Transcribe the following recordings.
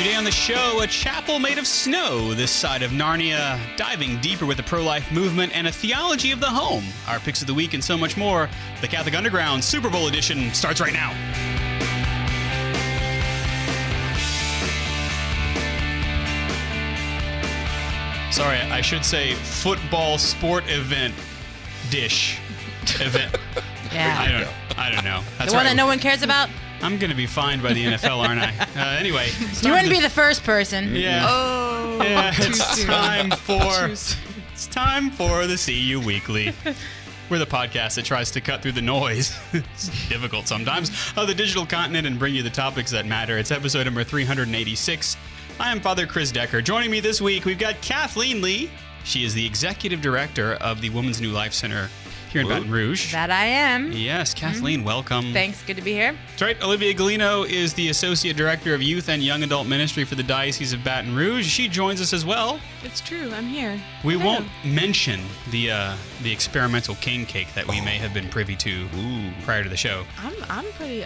Today on the show, a chapel made of snow this side of Narnia, diving deeper with the pro life movement and a theology of the home. Our picks of the week and so much more. The Catholic Underground Super Bowl edition starts right now. Sorry, I should say football sport event dish event. I Yeah. don't. I don't know. That's The one right. that no one cares about? I'm gonna be fined by the NFL, aren't I? Uh, anyway, You wouldn't to- be the first person. Yeah. Oh, Yeah, too it's soon. time for it's time for the CU Weekly. We're the podcast that tries to cut through the noise. it's difficult sometimes of the digital continent and bring you the topics that matter. It's episode number 386. I am Father Chris Decker. Joining me this week, we've got Kathleen Lee. She is the executive director of the Women's New Life Center here in Baton Rouge. That I am. yes, Kathleen, welcome. Thanks. Good to be here. That's right. Olivia Galino is the Associate Director of Youth and Young Adult Ministry for the Diocese of Baton Rouge. She joins us as well. It's true. I'm here. We Hello. won't mention the uh, the experimental king cake that we may have been privy to prior to the show. I'm. I'm pretty.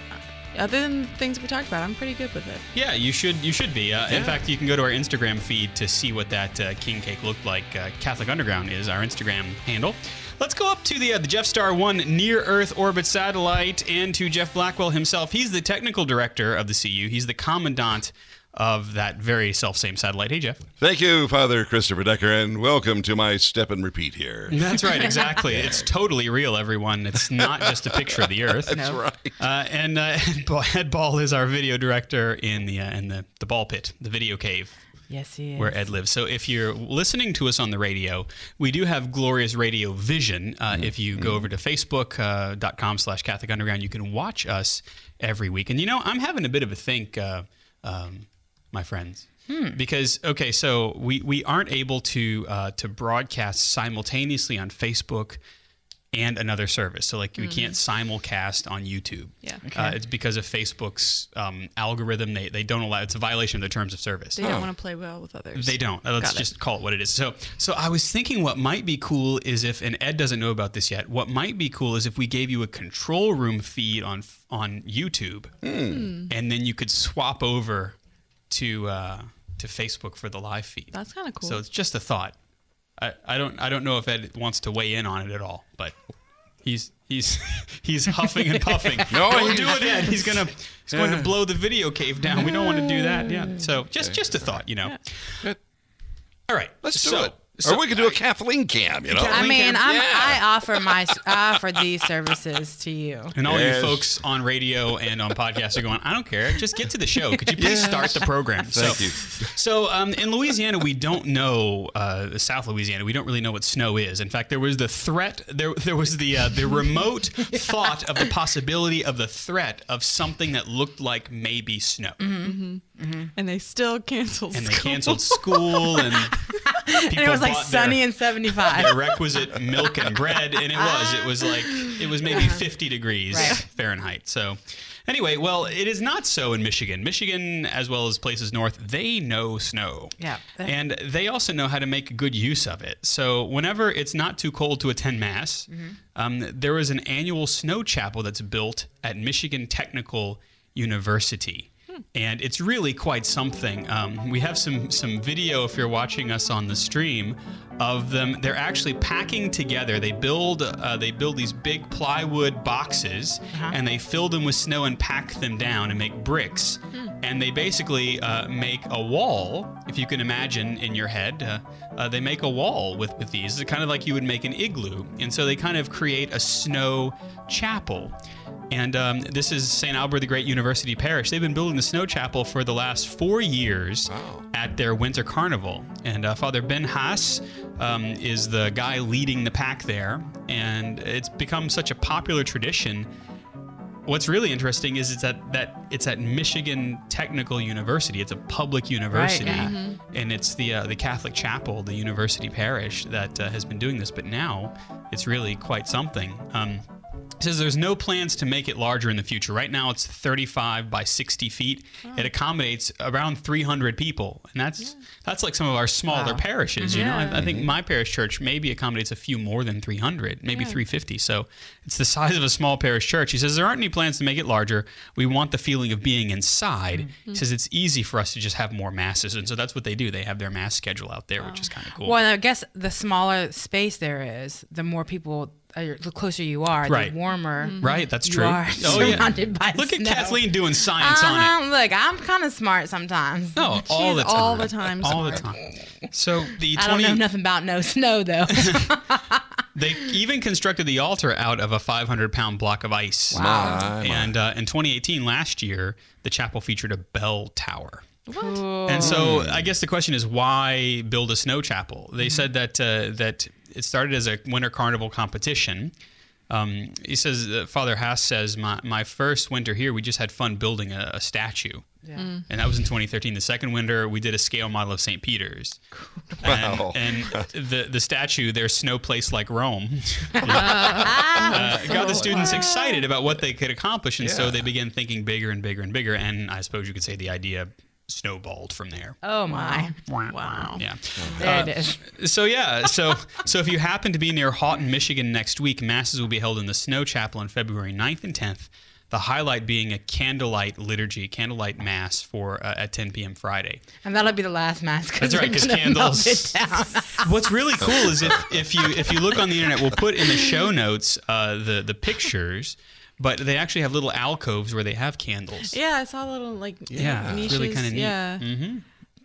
Other than the things we talked about, I'm pretty good with it. Yeah, you should you should be. Uh, In fact, you can go to our Instagram feed to see what that uh, king cake looked like. Uh, Catholic Underground is our Instagram handle. Let's go up to the uh, the Jeff Star One near Earth orbit satellite and to Jeff Blackwell himself. He's the technical director of the CU. He's the commandant of that very self same satellite. Hey, Jeff. Thank you, Father Christopher Decker, and welcome to my step and repeat here. That's right, exactly. It's totally real, everyone. It's not just a picture of the Earth. That's right. Uh, and uh, Ed Ball is our video director in the uh, in the, the ball pit, the video cave Yes, he is. where Ed lives. So if you're listening to us on the radio, we do have glorious radio vision. Uh, If you go over to facebook.com slash Catholic Underground, you can watch us every week. And you know, I'm having a bit of a think, uh, um, my friends. Because okay, so we, we aren't able to uh, to broadcast simultaneously on Facebook and another service. So like we can't simulcast on YouTube. Yeah. Uh, it's because of Facebook's um, algorithm. They, they don't allow. It's a violation of their terms of service. They don't want to play well with others. They don't. Uh, Let's Got it. just call it what it is. So, so I was thinking what might be cool is if, and Ed doesn't know about this yet. What might be cool is if we gave you a control room feed on on YouTube, Hmm. and then you could swap over to uh, to Facebook for the live feed. That's kind of cool. So it's just a thought. I, I don't I don't know if Ed wants to weigh in on it at all, but he's he's he's huffing and puffing. No, don't he's- do it, Ed. He's gonna he's going to blow the video cave down. We don't want to do that. Yeah. So just just a thought, you know. Good. All right. Let's do it. So or we could do a Kathleen cam, you know? I mean, I'm, yeah. I offer my I offer these services to you. And all Yes. you folks on radio and on podcasts are going, I don't care. Just get to the show. Could you please Yes. start the program? Thank so, you. So um, in Louisiana, we don't know uh, South Louisiana. We don't really know what snow is. In fact, there was the threat. There, there was the uh, the remote thought of the possibility of the threat of something that looked like maybe snow. And they still canceled. And they school. canceled school, and And it was like sunny their, and 75. their requisite milk and bread, and it was. It was like it was maybe 50 degrees Right. Fahrenheit. So, anyway, well, it is not so in Michigan. Michigan, as well as places north, they know snow. Yeah. And they also know how to make good use of it. So, whenever it's not too cold to attend Mass, um, there is an annual snow chapel that's built at Michigan Technical University. And it's really quite something. Um, we have some some video if you're watching us on the stream of them. They're actually packing together. They build uh, they build these big plywood boxes and they fill them with snow and pack them down and make bricks. And they basically uh, make a wall. If you can imagine in your head, uh, uh, they make a wall with with these. It's kind of like you would make an igloo. And so they kind of create a snow chapel. And um, this is St. Albert the Great University Parish. They've been building the snow chapel for the last four years at their winter carnival. And uh, Father Ben Haas um, is the guy leading the pack there. And it's become such a popular tradition. What's really interesting is it's at that it's at Michigan Technical University. It's a public university, yeah. and it's the uh, the Catholic chapel, the university parish that uh, has been doing this. But now it's really quite something. Um, It says there's no plans to make it larger in the future. Right now, it's 35 by 60 feet. It accommodates around 300 people, and that's that's like some of our smaller Wow. parishes. You know, I, I think Mm-hmm. my parish church maybe accommodates a few more than 300, maybe 350. So it's the size of a small parish church. He says there aren't any plans to make it larger. We want the feeling of being inside. Mm-hmm. He says it's easy for us to just have more masses, and so that's what they do. They have their mass schedule out there, which is kind of cool. Well, I guess the smaller space there is, the more people, uh, the closer you are, Right. the warmer. Right, that's You true. are oh yeah. surrounded by Look at. Kathleen doing science on it. Uh-huh. Look, I'm kind of smart sometimes. No, all the time. all the time All the time. So the I don't know nothing about no snow though. they even constructed the altar out of a 500 pound block of ice. My, my. And uh, in 2018, last year, the chapel featured a bell tower. Cool. And so I guess the question is why build a snow chapel? They Mm-hmm. said that uh, that it started as a winter carnival competition. Um, he says uh, Father Haas says my my first winter here we just had fun building a, a statue. Yeah. And that was in 2013. The second winter, we did a scale model of St. Peter's. Wow. And, and the, the statue, there's snow place like Rome, uh, got the students excited about what they could accomplish. And so they began thinking bigger and bigger and bigger. And I suppose you could say the idea snowballed from there. Oh my. Wow. Yeah. There Uh, it is. So yeah, so so if you happen to be near Houghton, Michigan next week, masses will be held in the Snow Chapel on February 9th and 10th. The highlight being a candlelight liturgy, candlelight mass for uh, at 10 p.m. Friday. And that'll be the last mass. That's right, because candles- What's really cool is if, if you if you look on the internet, we'll put in the show notes uh, the the pictures, but they actually have little alcoves where they have candles. Yeah, I saw little like Yeah, it's niches. really kinda neat. Yeah. Mm-hmm.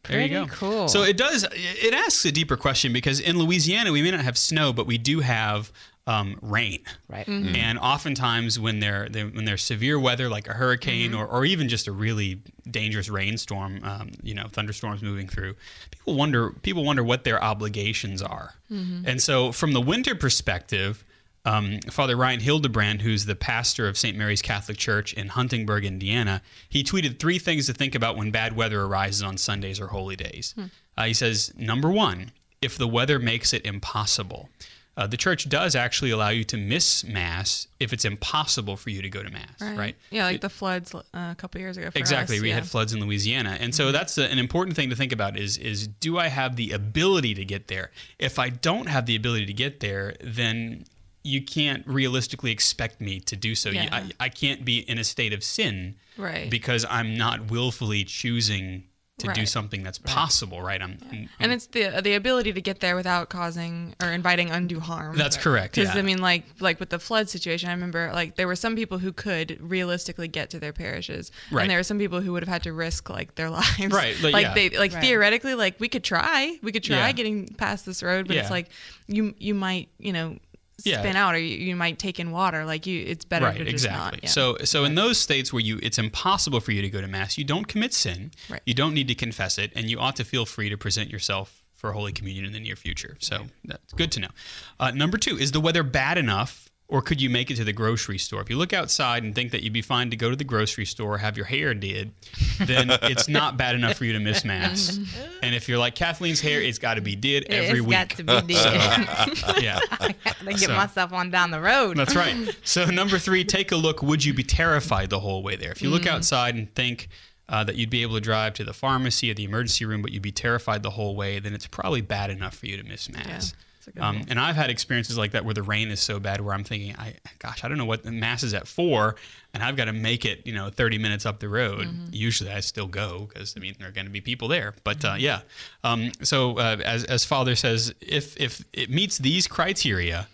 There you Pretty go. cool. So it does. It asks a deeper question because in Louisiana we may not have snow, but we do have um, rain. Right. And oftentimes when there there- when there's severe weather like a hurricane or, or even just a really dangerous rainstorm, um, you know, thunderstorms moving through, people wonder people wonder what their obligations are. And so from the winter perspective. Um, Father Ryan Hilderbrand, who's the pastor of St. Mary's Catholic Church in Huntingburg, Indiana, he tweeted three things to think about when bad weather arises on Sundays or holy days. Uh, he says, number one, if the weather makes it impossible. Uh, the church does actually allow you to miss mass if it's impossible for you to go to mass, right? Yeah, like It- the floods uh, a couple years ago. Exactly. Us. We yeah. had floods in Louisiana, and so that's a, an important thing to think about. Is is do I have the ability to get there? If I don't have the ability to get there, then you can't realistically expect me to do so. Yeah. I, I can't be in a state of sin, Right. Because I'm not willfully choosing to do something that's possible, right? I'm, I'm- and it's the the ability to get there without causing or inviting undue harm. that's correct. Because Yeah. I mean, like like with the flood situation, I remember like there were some people who could realistically get to their parishes, Right. and there were some people who would have had to risk like their lives. Right, like, Like yeah. they like Right. theoretically, like we could try, we could try Yeah. getting past this road, but Yeah. it's like you you might you know Yeah. spin out or you, you might take in water. Like you, it's better right to just exactly not. Yeah. so so in those states where you it's impossible for you to go to mass you don't commit sin Right. you don't need to confess it and you ought to feel free to present yourself for holy communion in the near future so that's good to know uh, number two is the weather bad enough or could you make it to the grocery store? If you look outside and think that you'd be fine to go to the grocery store, have your hair did, then it's not bad enough for you to miss mass. And if you're like Kathleen's hair, it's got to be did every it's week. got to be did. yeah. I get So- myself on down the road. That's right. So number three, take a look. Would you be terrified the whole way there? If you look outside and think uh, that you'd be able to drive to the pharmacy or the emergency room, but you'd be terrified the whole way, then it's probably bad enough for you to miss mass. that's a good Um, and I've had experiences like that where the rain is so bad where I'm thinking, I gosh, I don't know what the mass is at four, and I've got to make it, you know, 30 minutes up the road. Usually, I still go because I mean there are going to be people there. But uh, yeah, um, so uh, as as Father says, if if it meets these criteria,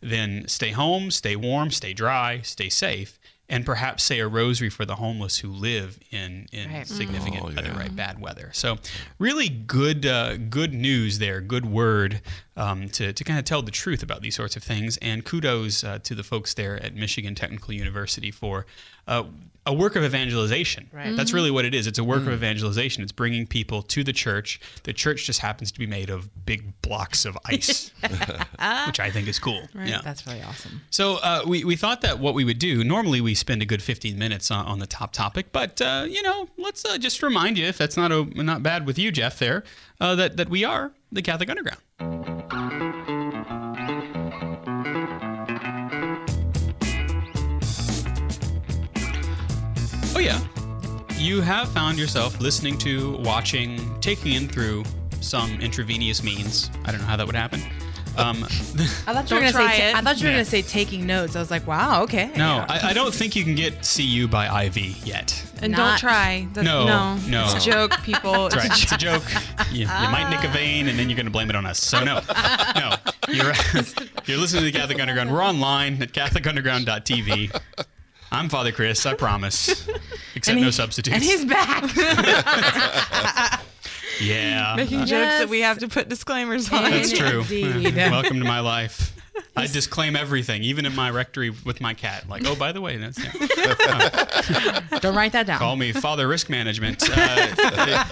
then stay home, stay warm, stay dry, stay safe, and perhaps say a rosary for the homeless who live in in Right. significant Oh, weather, yeah. right, bad weather. So really good uh, good news there, good word um, to to kind of tell the truth about these sorts of things. And kudos uh, to the folks there at Michigan Technical University for. Uh, a work of evangelization. Right. That's really what it is. It's a work of evangelization. It's bringing people to the church. The church just happens to be made of big blocks of ice, which I think is cool. Yeah. That's really awesome. So uh, we, we thought that what we would do, normally we spend a good 15 minutes on, on the top topic, but, uh, you know, let's uh, just remind you, if that's not, a, not bad with you, Jeff, there, uh, that, that we are the Catholic Underground. You have found yourself listening to, watching, taking in through some intravenous means. I don't know how that would happen. Um, I thought you were Don't gonna try say. it. I thought you were Yeah. gonna say taking notes. I was like, wow, okay. no, Yeah. I, I don't think you can get CU by IV yet. And Not- don't try. That, No, no, no. It's a joke, people. That's right. It's a joke. You, you might nick a vein, and then you're going to blame it on us. So no, no. You're you're listening to the Catholic Underground. We're online at CatholicUnderground.tv. I'm Father Chris. I promise. Except And no substitutes. And he's back. yeah, Making uh, jokes that we have to put disclaimers on. that's true. Indeed. Welcome to my life. I disclaim everything, even in my rectory with my cat. Like, oh, by the way, that's yeah. Don't write that down. call me Father Risk Management. Uh,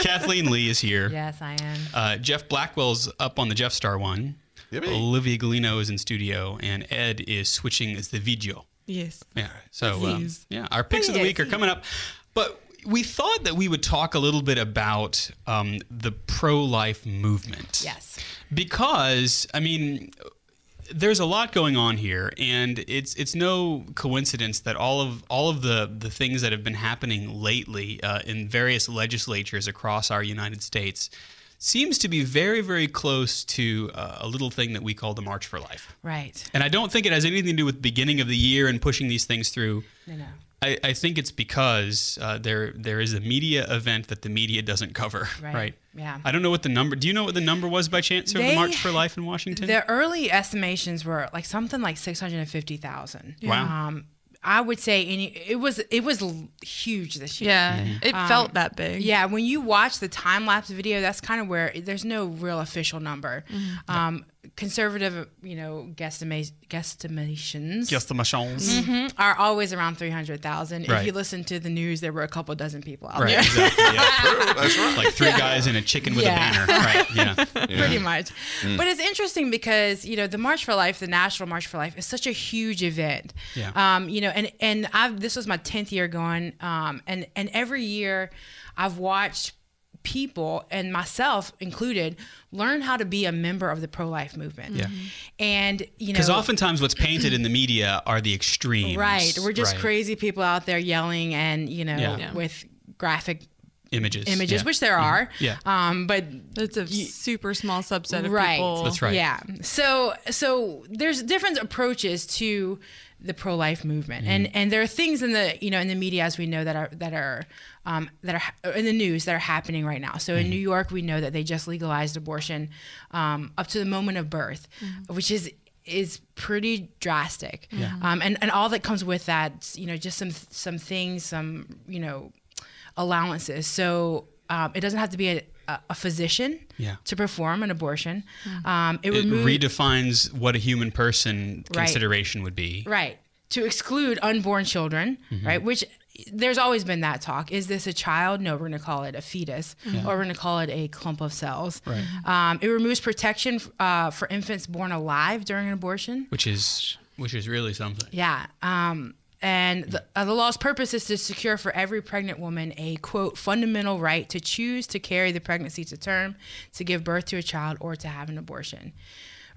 Kathleen Lee is here. Yes, I am. Uh, Jeff Blackwell's up on the Jeff Star one. Yippee. Olivia Galino is in studio, and Ed is switching as the video. Yes. Yeah. So um, yeah, our picks of the week are coming up, but we thought that we would talk a little bit about um, the pro-life movement. Yes. Because I mean. There's a lot going on here, and it's it's no coincidence that all of all of the the things that have been happening lately uh, in various legislatures across our United States seems to be very very close to uh, a little thing that we call the March for Life. Right. And I don't think it has anything to do with beginning of the year and pushing these things through. No, no. I, I think it's because uh, there there is a media event that the media doesn't cover. Right. Right. Yeah. I don't know what the number. Do you know what the number was by chance of the March for Life in Washington? The early estimations were like something like six hundred and fifty thousand. Wow. Um, I would say any. It was it was huge this year. Yeah. Mm-hmm. It um, felt that big. Yeah, when you watch the time lapse video, that's kind of where there's no real official number. Mm-hmm. Um, conservative, you know, guesstima- guesstimations Just the machines. mhm, are always around three hundred thousand. If you listen to the news, there were a couple dozen people out Right. there. Exactly. Yeah. That's right. like three guys and a chicken with Yeah. a banner. Right. Yeah. pretty much. But it's interesting because you know the March for Life, the National March for Life, is such a huge event. Yeah. Um, you know, and and I've this was my tenth year going, um, and and every year I've watched people and myself included learn how to be a member of the pro-life movement. Yeah. And you know, Because oftentimes what's painted in the media are the extremes. right, we're just Right. crazy people out there yelling and you know Yeah. Yeah. with graphic images. images, Yeah. which there are. Yeah. Um, but It's a super small subset of right. people. That's right. Yeah. So so there's different approaches to the pro life movement, and Mm-hmm. and there are things in the you know in the media as we know that are that are um, that are in the news that are happening right now. So Mm-hmm. in New York, we know that they just legalized abortion um, up to the moment of birth, which is is pretty drastic. Um, and and all that comes with that, you know, just some some things, some you know allowances. So um, it doesn't have to be a, a, a physician Yeah. to perform an abortion. Um, it, It removes redefines what a human person Right. consideration would be. right to exclude unborn children, Mm-hmm. right? Which there's always been that talk. Is this a child? No, we're going to call it a fetus, or we're going to call it a clump of cells. Right. Um, it removes protection uh, for infants born alive during an abortion. Which is which is really something. Yeah. Um, and the, uh, the law's purpose is to secure for every pregnant woman a quote fundamental right to choose to carry the pregnancy to term, to give birth to a child, or to have an abortion.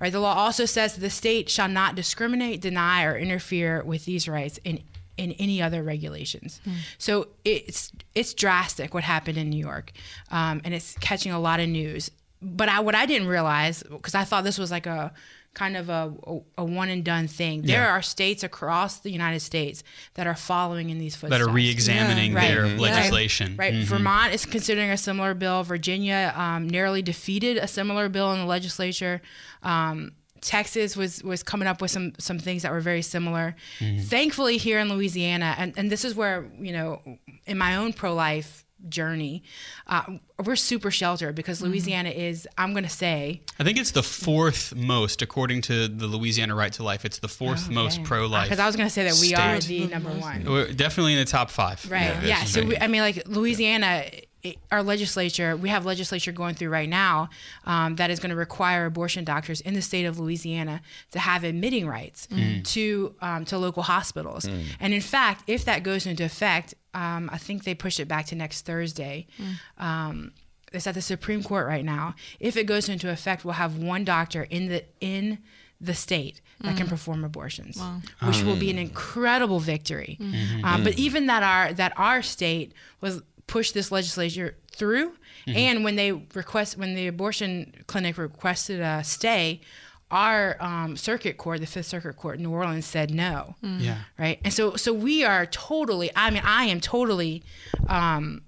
Right. The law also says that the state shall not discriminate, deny, or interfere with these rights in in any other regulations. So it's it's drastic what happened in New York, um, and it's catching a lot of news. But I, what I didn't realize, because I thought this was like a kind of a, a, one and done thing. There Yeah. are states across the United States that are following in these footsteps. That are re-examining Yeah. their Right. Legislation. Right. Mhm. Vermont is considering a similar bill. Virginia um, narrowly defeated a similar bill in the legislature. Um, Texas was was coming up with some some things that were very similar. Mm-hmm. Thankfully, here in Louisiana, and, and this is where you know, in my own pro life journey, uh, we're super sheltered because Mm-hmm. Louisiana is. I'm going to say I think it's the fourth most, according to the Louisiana Right to Life. It's the fourth most pro-life. because I was going to say that we are the number one. We're definitely in the top five. Right. Yeah, Yeah. So we. I mean, like Louisiana, it, our legislature, we have legislature going through right now um, that is going to require abortion doctors in the state of Louisiana to have admitting rights to um, to local hospitals. And in fact, if that goes into effect, um, I think they pushed it back to next Thursday. Hmm. Um, it's at the Supreme Court right now. If it goes into effect, we'll have one doctor in the in the state that can hmm. perform abortions, which will be an um. incredible victory. Uh, but mm-hmm. even that our that our state was pushed this legislature through, mm-hmm. and when they request when the abortion clinic requested a stay, our um, circuit court, the Fifth Circuit Court in New Orleans, said no Yeah. right? And so so we are totally. I mean, I am totally um,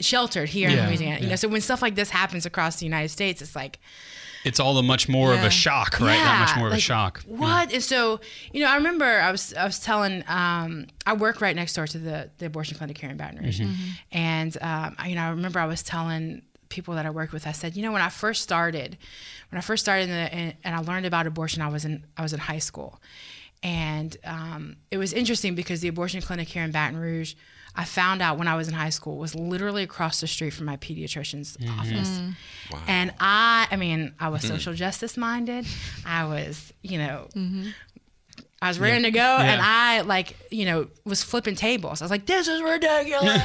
sheltered here in Yeah, Louisiana. You know, so when stuff like this happens across the United States, it's like It's all the much more of a shock, right? that much yeah, more of a shock. What? And so you know, I remember I was I was telling um, I work right next door to the the abortion clinic here in Baton Rouge, and um, I, you know I remember I was telling people that I worked with, I said, you know, when I first started, when I first started in the, and, and I learned about abortion, I was in I was in high school, and um, it was interesting because the abortion clinic here in Baton Rouge, I found out when I was in high school was literally across the street from my pediatrician's mm-hmm. office. And I, I mean, I was mm-hmm. social justice minded. I was, you know, mm-hmm. I was ready to go, and I like, you know, was flipping tables. I was like, "This is ridiculous!"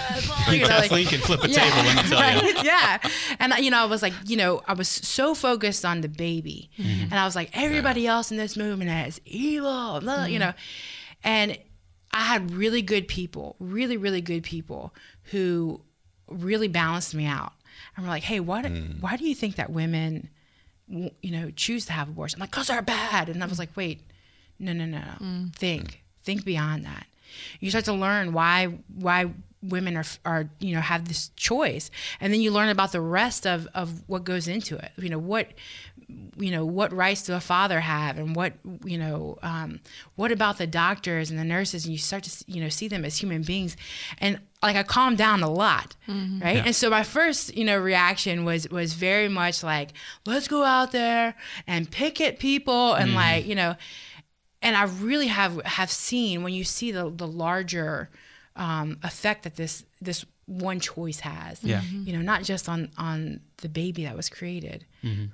You know, like- Kathleen can flip a table, let me tell you. yeah. And you know, I was like, you know, I was so focused on the baby, Mm-hmm. and I was like, everybody else in this movement is evil, blah, you Mm-hmm. know, and I had really good people, really, really good people who really balanced me out, and were like, hey, what? Mm. Why do you think that women, you know, choose to have abortion? I'm like, cause they're bad, and I was like, wait, no, no, no, no. Mm. Think, think beyond that. You start to learn why why women are are you know have this choice, and then you learn about the rest of of what goes into it. You know what you know what rights do a father have? And what you know um, what about the doctors and the nurses? And you start to you know see them as human beings. And like i calmed down a lot mm-hmm. right? And so my first you know reaction was was very much like let's go out there and picket people and mm-hmm. like you know and I really have have seen when you see the the larger um, effect that this this one choice has. Yeah. You know, not just on on the baby that was created,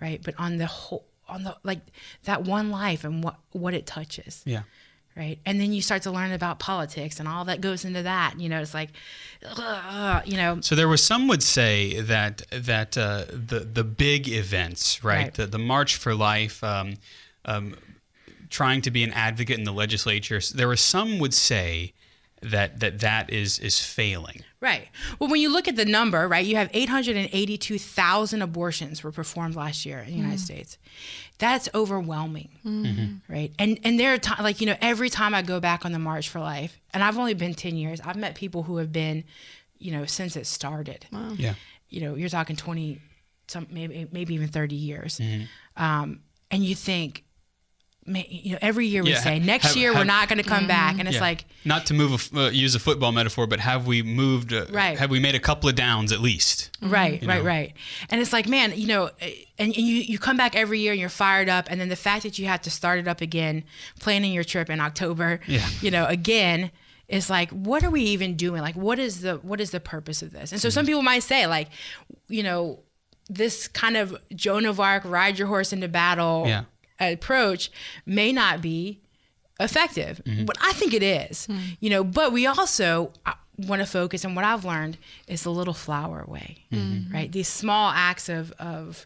right, but on the whole on the like that one life and what what it touches. Yeah. Right. And then you start to learn about politics and all that goes into that. You know, it's like, ugh, you know, So there was some would say that that uh, the the big events, right? Right. The the March for Life, um, um, trying to be an advocate in the legislature. There was some would say that that that is is failing. Right. Well, when you look at the number, right, you have 882,000 abortions were performed last year in the United mm-hmm. States. That's overwhelming, mm-hmm. right? And and there are times, like, you know, every time I go back on the March for Life, and I've only been 10 years, I've met people who have been, you know, since it started. Yeah. You know, you're talking 20, some maybe maybe even 30 years. Mm-hmm. Um, and you think, man, you know, every year we Yeah, say, next have- year we're not going to come back. And it's Yeah. like, not to move a uh, use a football metaphor, but have we moved? Uh, Right. Have we made a couple of downs at least? Right, you right, know? right. And it's like, man, you know, and, and you, you come back every year and you're fired up. And then the fact that you have to start it up again, planning your trip in October, Yeah. you know, again, is like, what are we even doing? Like, what is the, what is the purpose of this? And so some Mm-hmm. people might say like, you know, this kind of Joan of Arc, ride your horse into battle Yeah. Approach may not be effective, Mm-hmm. but I think it is. You know, but we also want to focus, on what I've learned is the little flower way, Mm-hmm. right? These small acts of of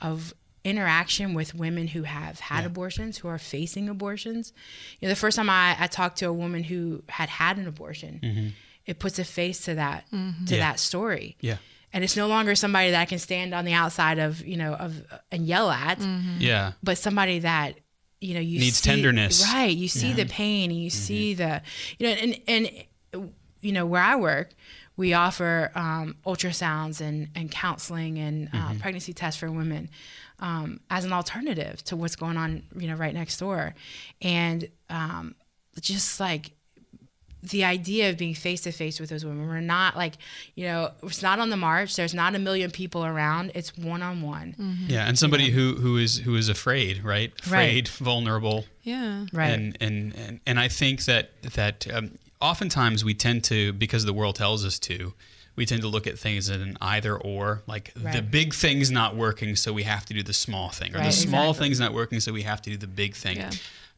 of interaction with women who have had abortions, who are facing abortions. You know, the first time I, I talked to a woman who had had an abortion, it puts a face to that to Mm-hmm. Yeah. that story Yeah. And it's no longer somebody that I can stand on the outside of you know of and yell at, Yeah. but somebody that you know you Needs see, tenderness. right? You see the pain, and you see the you know, and and you know where I work, we offer um, ultrasounds and and counseling and uh, pregnancy tests for women um, as an alternative to what's going on you know right next door, and um, just like the idea of being face to face with those women. We're not like, you know, it's not on the march. There's not a million people around. It's one on one. Yeah. And somebody who who is who is afraid, right? Afraid, vulnerable. Yeah. Right. And, and and and I think that that um, oftentimes we tend to because the world tells us to, we tend to look at things in an either or. Like the big thing's not working, so we have to do the small thing, or the small exactly. thing's not working, so we have to do the big thing. Yeah.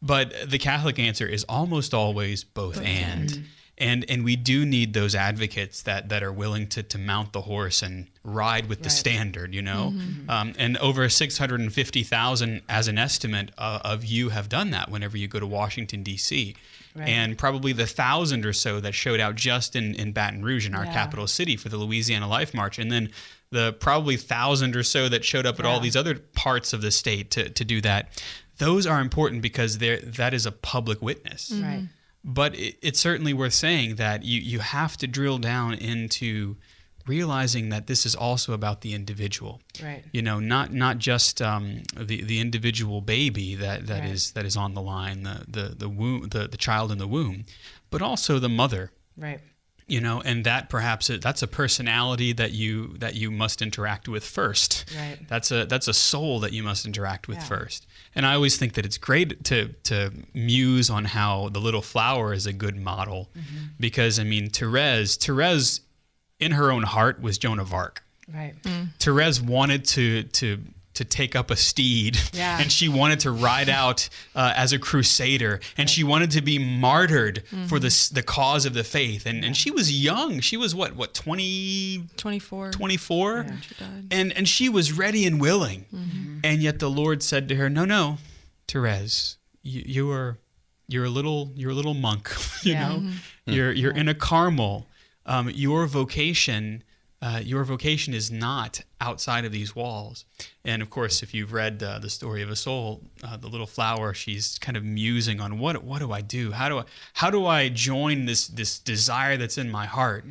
But the Catholic answer is almost always both and. and. And we do need those advocates that that are willing to to mount the horse and ride with the standard you know? Um, and over 650000 as an estimate uh, of you have done that whenever you go to washington d.c Right. and probably the thousand or so that showed out just in, in baton rouge in our Yeah. capital city for the louisiana life march. And then the probably thousand or so that showed up at all these other parts of the state to, to do that those are important because they're that is a public witness Right. but it, it's certainly worth saying that you, you have to drill down into realizing that this is also about the individual Right. you know not not just um, the the individual baby that that Right. is that is on the line the the the womb the, the child in the womb but also the mother Right. You know and that perhaps that's a personality that you that you must interact with first Right. that's a that's a soul that you must interact with Yeah. first and i always think that it's great to to muse on how the little flower is a good model Mm-hmm. because i mean therese therese in her own heart was joan of arc Right. Therese wanted to to to take up a steed, Yeah. and she wanted to ride out uh, as a crusader, and she wanted to be martyred for the the cause of the faith. And and she was young. She was what what 20, 24. 24? She died. and and she was ready and willing. And yet the Lord said to her, "No, no, Therese, you, you are you're a little you're a little monk. you Yeah. know, you're you're in a Carmel. Um, your vocation." Uh, your vocation is not outside of these walls. And of course, if you've read uh, the story of a soul, uh, the little flower, she's kind of musing on what what do I do? How do I how do I join this this desire that's in my heart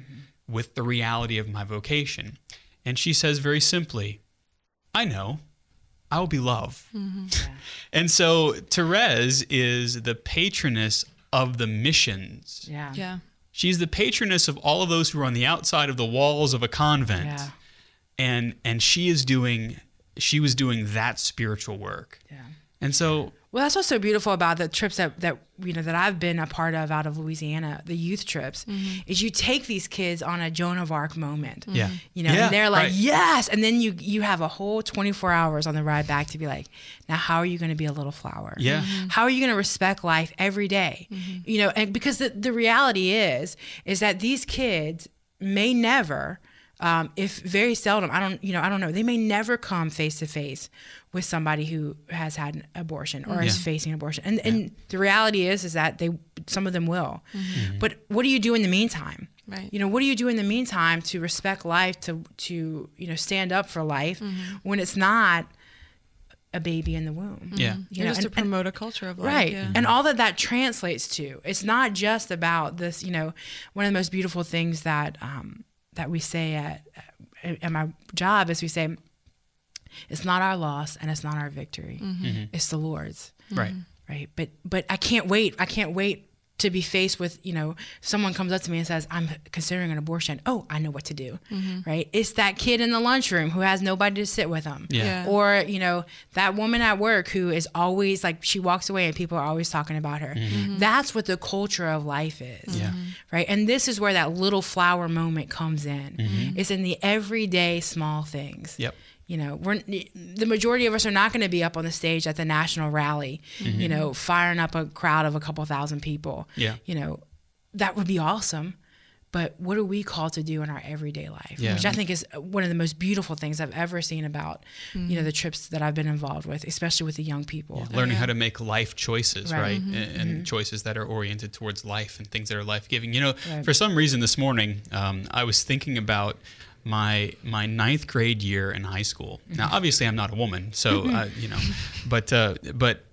with the reality of my vocation? And she says very simply, I know. I will be love. And so Therese is the patroness of the missions. Yeah. Yeah. She's the patroness of all of those who are on the outside of the walls of a convent. Yeah. And and she is doing she was doing that spiritual work. Yeah. And so Well, that's what's so beautiful about the trips that, that you know that I've been a part of out of Louisiana, the youth trips, mm-hmm. is you take these kids on a Joan of Arc moment. Mm-hmm. yeah. You know, Yeah, and they're like, right. yes. And then you you have a whole 24 hours on the ride back to be like, now how are you going to be a little flower? Yeah. Mm-hmm. How are you going to respect life every day? You know, and because the, the reality is, is that these kids may never, um, if very seldom, I don't, you know, I don't know, they may never come face to face with somebody who has had an abortion or is Yeah. facing abortion. And, and the reality is, is that they, some of them will. But what do you do in the meantime? Right. You know, what do you do in the meantime to respect life, to to you know stand up for life when it's not a baby in the womb? Yeah. You You know, just to and- and- promote a culture of life. right Yeah. and all that that translates to it's not just about this you know one of the most beautiful things that um that we say at at my job is we say it's not our loss and it's not our victory. Mm-hmm. It's the lord's. Right. right? But but i can't wait. I can't wait to be faced with you know someone comes up to me and says i'm considering an abortion. Oh i know what to do mm-hmm. right? It's that kid in the lunchroom who has nobody to sit with them. Yeah. Yeah. or you know that woman at work who is always like she walks away and people are always talking about her. Mm-hmm. Mm-hmm. That's what the culture of life is Yeah. right? And this is where that little flower moment comes in. It's in the everyday small things. Yep. You know we're the majority of us are not going to be up on the stage at the national rally you know firing up a crowd of a couple thousand people Yeah. you know that would be awesome but what are we called to do in our everyday life Yeah. which i think is one of the most beautiful things i've ever seen about you know the trips that i've been involved with especially with the young people learning how to make life choices, right? Right. Mm-hmm. And, and choices that are oriented towards life and things that are life giving. You know, Right. for some reason this morning, um, I was thinking about my my ninth grade year in high school. Now, Mm-hmm. obviously, I'm not a woman, so uh, you know, but uh, but.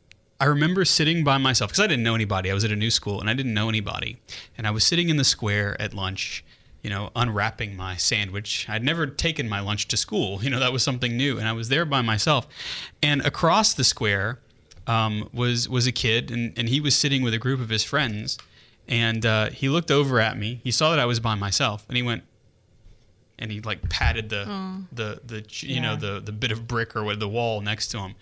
I remember sitting by myself because I didn't know anybody. I was at a new school and I didn't know anybody. And I was sitting in the square at lunch, you know, unwrapping my sandwich. I'd never taken my lunch to school. You know, that was something new. And I was there by myself. And across the square um, was was a kid, and, and he was sitting with a group of his friends. And uh, he looked over at me. He saw that I was by myself, and he went, and he like patted the oh. the the ch- you know the the bit of brick or what the wall next to him.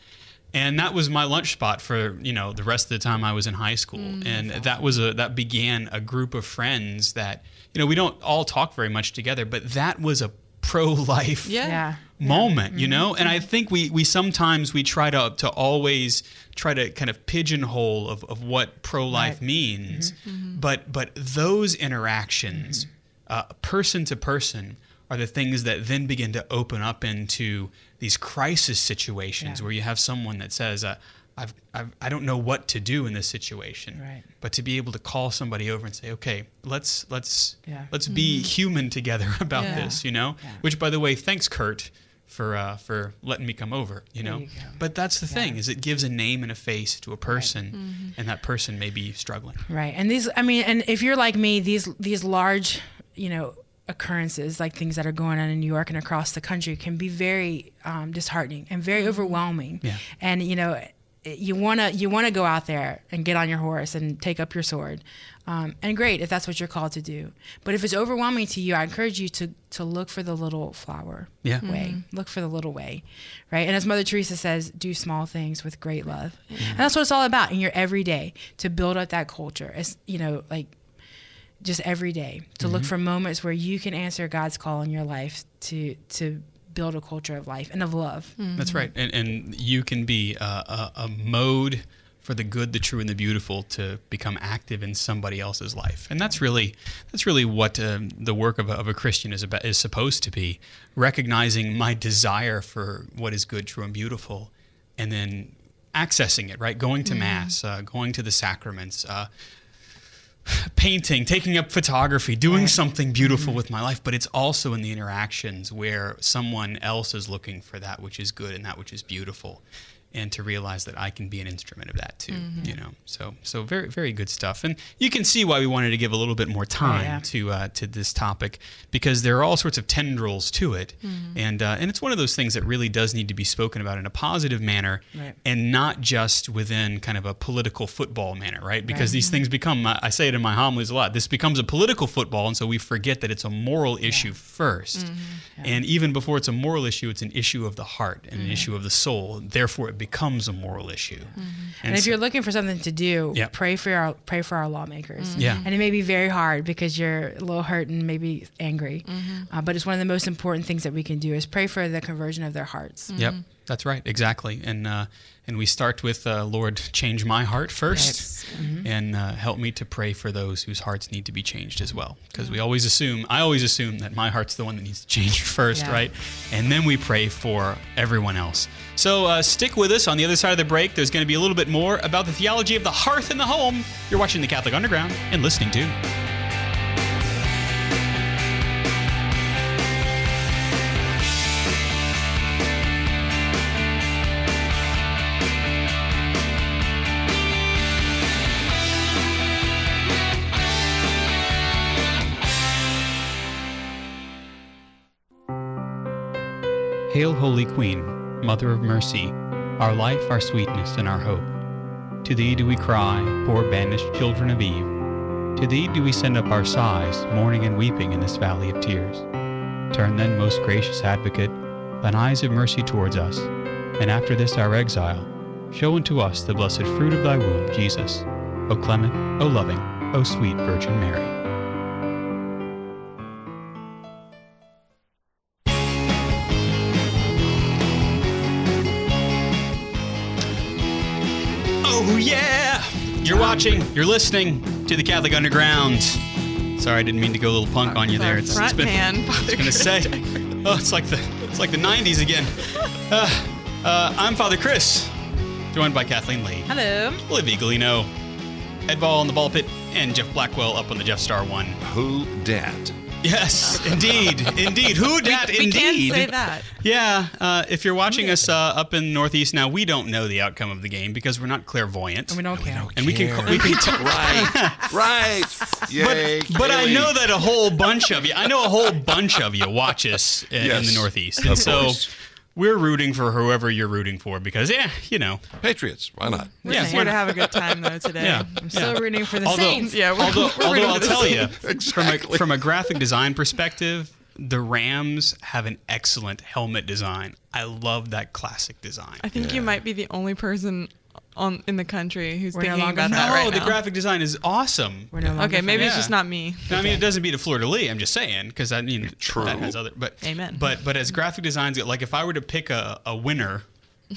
And that was my lunch spot for you know the rest of the time I was in high school, mm, and that was a that began a group of friends that you know we don't all talk very much together, but that was a pro-life Yeah. Yeah. moment, you know? And I mm-hmm. think we we sometimes we try to to always try to kind of pigeonhole of, of what pro-life Right. means. Mm-hmm. Mm-hmm. But but those interactions, uh, person to person, are the things that then begin to open up into these crisis situations Yeah. where you have someone that says, uh, I've, I've, I don't know what to do in this situation. Right. But to be able to call somebody over and say, okay, let's let's Yeah. let's be human together about Yeah. this, you know. Yeah. Which, by the way, thanks, Kurt, for uh, for letting me come over. You know. you. But that's the thing is it gives a name and a face to a person, Mm-hmm. and that person may be struggling. Right. And these I mean and if you're like me, these these large, you know, occurrences like things that are going on in New York and across the country can be very um, disheartening and very overwhelming. Yeah. And you know, you want to you want to go out there and get on your horse and take up your sword. Um, and great if that's what you're called to do. But if it's overwhelming to you, I encourage you to to look for the little flower Yeah. way. Look for the little way, right? And as Mother Teresa says, do small things with great love, and that's what it's all about in your everyday to build up that culture. It's you know like just every day to look for moments where you can answer God's call in your life to to build a culture of life and of love. That's right. And and you can be a, a, a mode for the good, the true, and the beautiful to become active in somebody else's life. And that's really that's really what um, the work of a, of a Christian is about is supposed to be, recognizing my desire for what is good, true, and beautiful, and then accessing it. Right, going to mass, uh, going to the sacraments. Uh, painting, taking up photography, doing something beautiful mm-hmm. with my life, but it's also in the interactions where someone else is looking for that which is good and that which is beautiful. And to realize that I can be an instrument of that too, mm-hmm. you know. So, so very, very good stuff. And you can see why we wanted to give a little bit more oh, time yeah. to uh, to this topic because there are all sorts of tendrils to it, mm-hmm. and uh, and it's one of those things that really does need to be spoken about in a positive manner, Right. and not just within kind of a political football manner, right? Because Right. these mm-hmm. things become, I say it in my homilies a lot, this becomes a political football, and so we forget that it's a moral issue 1st And even before it's a moral issue, it's an issue of the heart and an issue of the soul. Therefore, it becomes a moral issue. Mm-hmm. And if so- you're looking for something to do, Yeah. pray for our pray for our lawmakers. Mm-hmm. Yeah. And it may be very hard because you're a little hurt and maybe angry, mm-hmm. uh, but it's one of the most important things that we can do is pray for the conversion of their hearts. Yep, that's right, exactly. And uh, and we start with uh, Lord, change my heart first, and uh, help me to pray for those whose hearts need to be changed as well. Because we always assume, I always assume that my heart's the one that needs to change first, Yeah. right? And then we pray for everyone else. So uh, stick with us. On the other side of the break, there's going to be a little bit more about the theology of the hearth and the home. You're watching the Catholic Underground and listening to. Hail, Holy Queen, Mother of Mercy, our life, our sweetness, and our hope. To thee do we cry, poor banished children of Eve. To thee do we send up our sighs, mourning and weeping in this valley of tears. Turn then, most gracious Advocate, thine eyes of mercy towards us, and after this our exile, show unto us the blessed fruit of thy womb, Jesus. O clement, O loving, O sweet Virgin Mary. Watching, you're listening to the Catholic Underground. Sorry, I didn't mean to go a little punk on you there. It's, it's been, man, I Father was gonna say, oh, it's like the it's like the '90s again. Uh, uh, I'm Father Chris, joined by Kathleen Lee, Hello. Olivia Galino, Ed Ball on the ball pit, and Jeff Blackwell up on the Jeff Star one. Who dat? Yes, indeed, indeed. Who dat? We indeed. can say that. Yeah, uh, if you're watching us uh, up in Northeast now, we don't know the outcome of the game because we're not clairvoyant. And we don't care. And we can ca- we can ca- right, right. Yay, But I know that a whole bunch of you, I know a whole bunch of you watch us in, in the Northeast. And of so course. We're rooting for whoever you're rooting for because, yeah, you know. Patriots. Why not? We're Yeah, just why here to have a good time though today. Yeah. I'm still rooting for the Although- Saints. Yeah, we're, Although, we're although I'll tell you, Saints. from a, from a graphic design perspective, the Rams have an excellent helmet design. I love that classic design. I think you might be the only person on in the country who's We're thinking longer about that friends. right oh, the now. graphic design is awesome. We're no longer Okay, maybe it's Yeah. just not me. No, I mean, it doesn't beat a fleur de lis. I'm just saying because I mean, True. that has other. But Amen. But but as graphic designs, like if I were to pick a, a winner,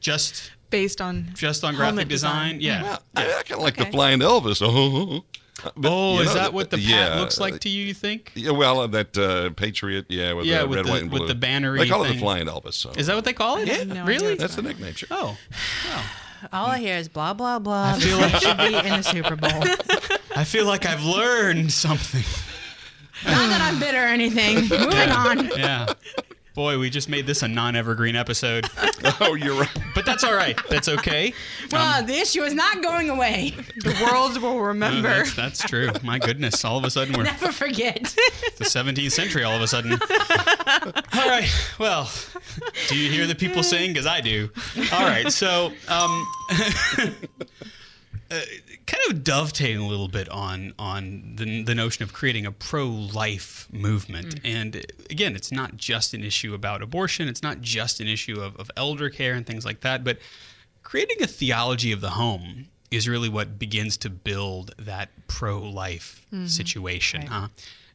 just Based on just on graphic design, yeah. Well, I, I kind of like Okay. the flying Elvis. Oh, But, oh, is know, that what the pat yeah, looks like to you? You think? Yeah, well, uh, that uh, Patriot, yeah, with Yeah, the with red, the- white, and blue. with the banner-y They call it the flying Elvis. So. Is that what they call it? Yeah. No really? That's the nickname. Sure. Oh, All I hear is blah blah blah. I feel like- should be in the Super Bowl. I feel like I've learned something. Not that I'm bitter or anything. Moving on. Yeah. Boy, we just made this a non-evergreen episode, oh, you're right. but that's all right. That's okay. Well, the issue is not going away. the world will No, remember. that's, that's true. My goodness, all of a sudden we're Never forget. the 17th century. All of a sudden. All right. Well, do you hear the people sing? Because I do. All right. So, um, uh, kind of dovetailing a little bit on on the, the notion of creating a pro-life movement. And uh, again, it's not just an issue about abortion. It's not just an issue of, of elder care and things like that. But creating a theology of the home is really what begins to build that pro-life situation, huh?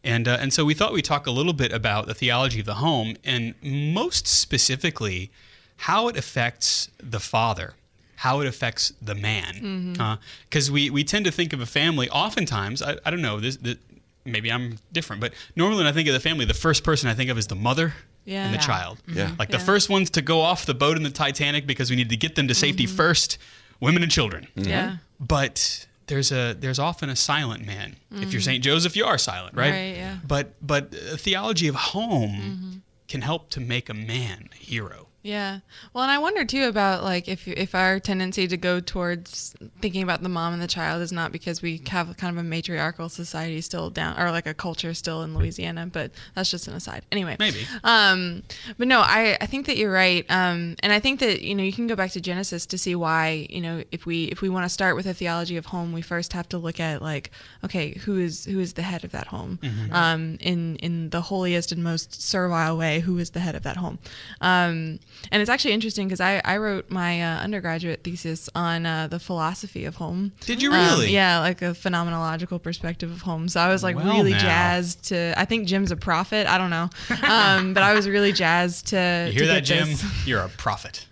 And uh, and so we thought we'd talk a little bit about the theology of the home, and most specifically, how it affects the father, how it affects the man, mm-hmm. because we we tend to think of a family. Oftentimes, I, I don't know this, this. Maybe I'm different, but normally when I think of the family, the first person I think of is the mother Yeah. and the Yeah. child. Mm-hmm. Yeah. Like the Yeah. first ones to go off the boat in the Titanic because we need to get them to safety mm-hmm. first, women and children. Yeah. But there's a there's often a silent man. If you're Saint Joseph, you are silent, right? Right, yeah. But but a theology of home can help to make a man a hero. Yeah. Well, and I wonder too about like if if our tendency to go towards thinking about the mom and the child is not because we have kind of a matriarchal society still down or like a culture still in Louisiana, but that's just an aside. Anyway. Maybe. Um, but no, I, I think that you're right. Um, and I think that, you know, you can go back to Genesis to see why, you know, if we, if we want to start with a theology of home, we first have to look at like, okay, who is, who is the head of that home? Um, in, in the holiest and most servile way, who is the head of that home? Um, and it's actually interesting because I, I wrote my uh, undergraduate thesis on uh, the philosophy of home. Did you Um, really? yeah, like a phenomenological perspective of home. So I was like Well, really now. jazzed to. I think Jim's a prophet. I don't know, um, but I was really jazzed to. You hear to that, Jim? this. You're a prophet.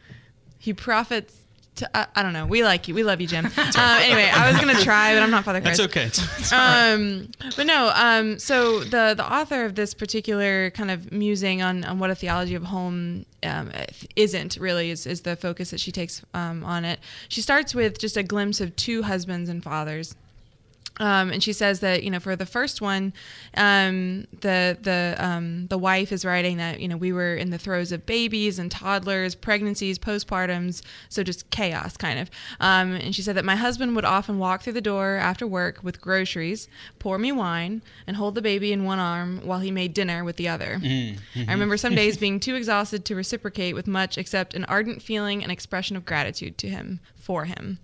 He profits. To, I, I don't know. We like you. We love you, Jim. Um, anyway, I was gonna try, but I'm not Father Chris. That's okay. It's, it's all right. Um, but no. Um, so the the author of this particular kind of musing on, on what a theology of home um, isn't really is, is the focus that she takes um, on it. She starts with just a glimpse of two husbands and fathers. Um, and she says that you know for the first one, um, the the um, the wife is writing that you know we were in the throes of babies and toddlers, pregnancies, postpartums, so just chaos kind of. Um, and she said that my husband would often walk through the door after work with groceries, pour me wine, and hold the baby in one arm while he made dinner with the other. I remember some days being too exhausted to reciprocate with much except an ardent feeling and expression of gratitude to him for him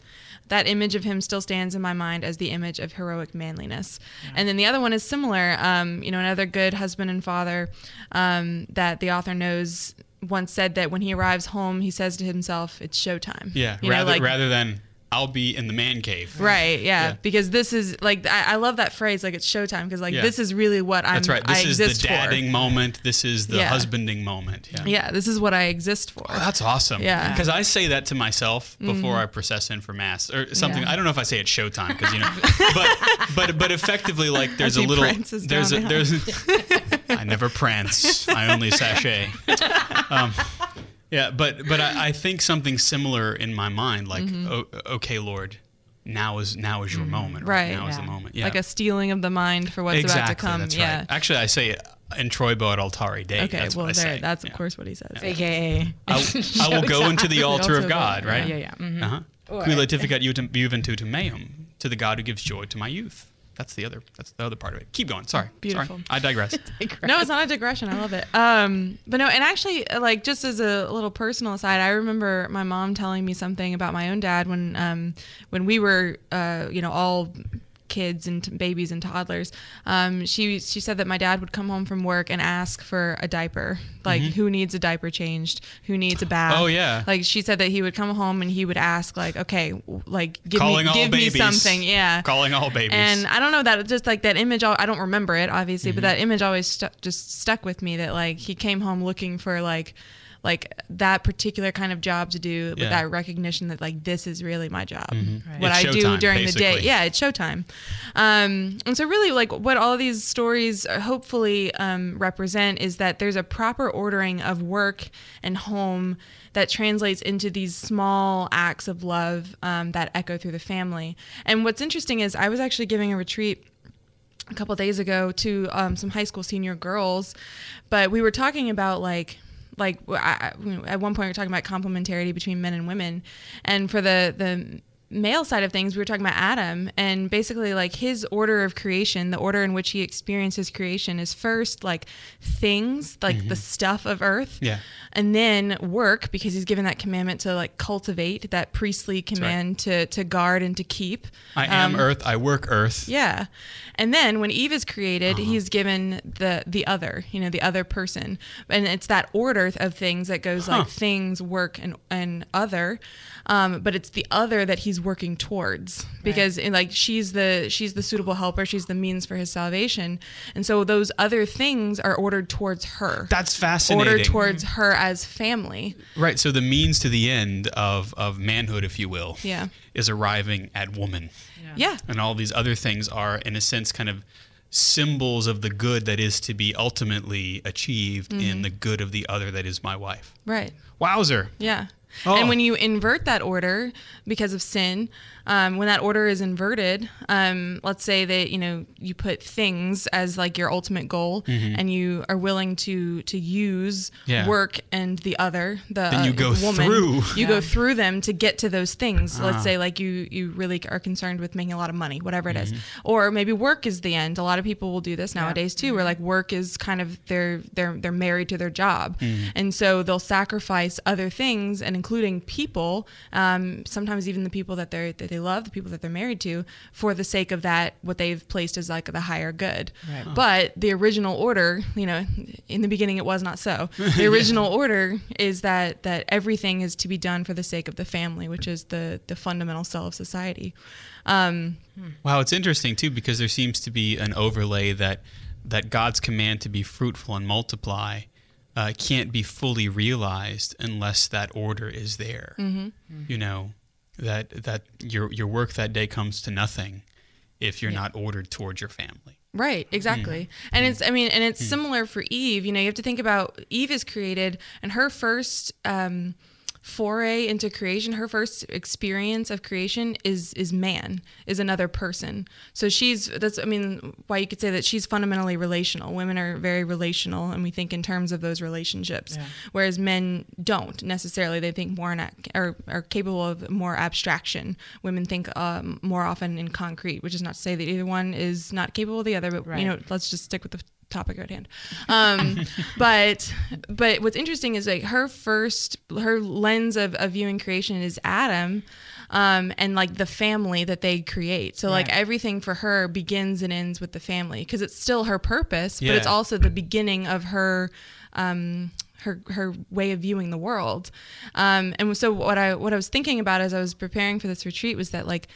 that image of him still stands in my mind as the image of heroic manliness. And then the other one is similar. Um, you know, another good husband and father um, that the author knows once said that when he arrives home, he says to himself, "It's showtime." yeah. You know, like- rather than I'll be in the man cave. Right, yeah, Yeah. because this is like I, I love that phrase, like it's showtime, because like Yeah. this is really what I'm. That's right. This I is the exist for. dadding moment. This is the Yeah. husbanding moment. Yeah. Yeah, this is what I exist for. Oh, that's awesome. Yeah. Mm-hmm. Because I say that to myself before I process in for mass or something. I don't know if I say it's showtime because you know, but but but effectively like there's a little there's a there's. I never prance. I only sashay. Um, yeah, but but I, I think something similar in my mind, like o- okay, Lord, now is now is your moment. Mm-hmm. Right, now is the moment. Yeah. Like a steeling of the mind for what's exactly. about to come. That's yeah. right. Actually, I say it Introibo ad Altare Dei. Okay, that's well, what I there, say. that's Yeah. of course what he says. AKA. I, I will go into the altar of God, God, right? Yeah, yeah. mhm. Uh-huh. Or- Qui laetificat juven- juventutem meum, to the God who gives joy to my youth. That's the other. That's the other part of it. Keep going. Sorry. Beautiful. Sorry. I digress. No, it's not a digression. I love it. Um, but no, and actually, uh, like just as a little personal aside, I remember my mom telling me something about my own dad when, um, when we were, uh, you know, all kids and t- babies and toddlers. Um, she she said that my dad would come home from work and ask for a diaper, like who needs a diaper changed, who needs a bath. Mm-hmm. Oh, yeah. Like she said that he would come home and he would ask like, okay, like give Calling me give babies. me something, yeah. Calling all babies. And I don't know that just like that image. I don't remember it obviously, Mm-hmm. but that image always stu- just stuck with me. That like he came home looking for like like that particular kind of job to do with Yeah. that recognition that like this is really my job. What Mm-hmm. It's I do showtime, during the day. Yeah, it's showtime. Um, and so really like what all these stories hopefully um, represent is that there's a proper ordering of work and home that translates into these small acts of love um, that echo through the family. And what's interesting is I was actually giving a retreat a couple days ago to um, some high school senior girls, but we were talking about like like I, at one point we are talking about complementarity between men and women, and for the the male side of things we were talking about adam and basically like his order of creation the order in which he experiences creation is first like things like the stuff of earth Yeah. and then work because he's given that commandment to like cultivate that priestly right. command to to guard and to keep I am Um, Earth. I work Earth. yeah. And then when Eve is created, Uh-huh. he's given the the other, you know, the other person. And it's that order of things that goes Huh. like things, work and and other. Um, but it's the other that he's working towards because in, like she's the she's the suitable helper, she's the means for his salvation. And so those other things are ordered towards her. That's fascinating. ordered towards her as family. Right. So the means to the end of, of manhood, if you will, Yeah. is arriving at woman. Yeah. And all these other things are, in a sense, kind of symbols of the good that is to be ultimately achieved Mm-hmm. in the good of the other that is my wife. Right. Wowzer. Yeah. Oh. And when you invert that order because of sin, um, when that order is inverted, um, let's say that you know you put things as like your ultimate goal, and you are willing to to use Mm-hmm. Yeah. work and the other, the Then you uh, go woman, through. you go through them to get to those things. Ah. Let's say like you you really are concerned with making a lot of money, whatever it is, Mm-hmm. or maybe work is the end. A lot of people will do this nowadays too, where like work is kind of they're they're they're married to their job, Mm-hmm. and so they'll sacrifice other things, and including people, um, sometimes even the people that they that they love, the people that they're married to, for the sake of that what they've placed as like the higher good. Right. Huh. But the original order, you know, in the beginning it was not so. The original order is that that everything is to be done for the sake of the family, which is the the fundamental cell of society. Um, Wow, it's interesting too because there seems to be an overlay that that God's command to be fruitful and multiply uh, can't be fully realized unless that order is there. Mm-hmm. You know that that your your work that day comes to nothing if you're not ordered towards your family. Right, exactly. And it's I mean, and it's similar for Eve. You know, you have to think about Eve is created and her first um foray into creation, her first experience of creation is is man, is another person. So she's that's I mean, why you could say that she's fundamentally relational. Women are very relational and we think in terms of those relationships. Yeah. Whereas men don't necessarily. They think more in are are capable of more abstraction. Women think um, more often in concrete, which is not to say that either one is not capable of the other. But Right. you know, let's just stick with the topic at hand. Um, but but what's interesting is like her first her lens of, of viewing creation is Adam. Um, and like the family that they create. So like everything for her begins and ends with the family because it's still her purpose, but it's also the beginning of her um, her her way of viewing the world. Um, and so what I what I was thinking about as I was preparing for this retreat was that like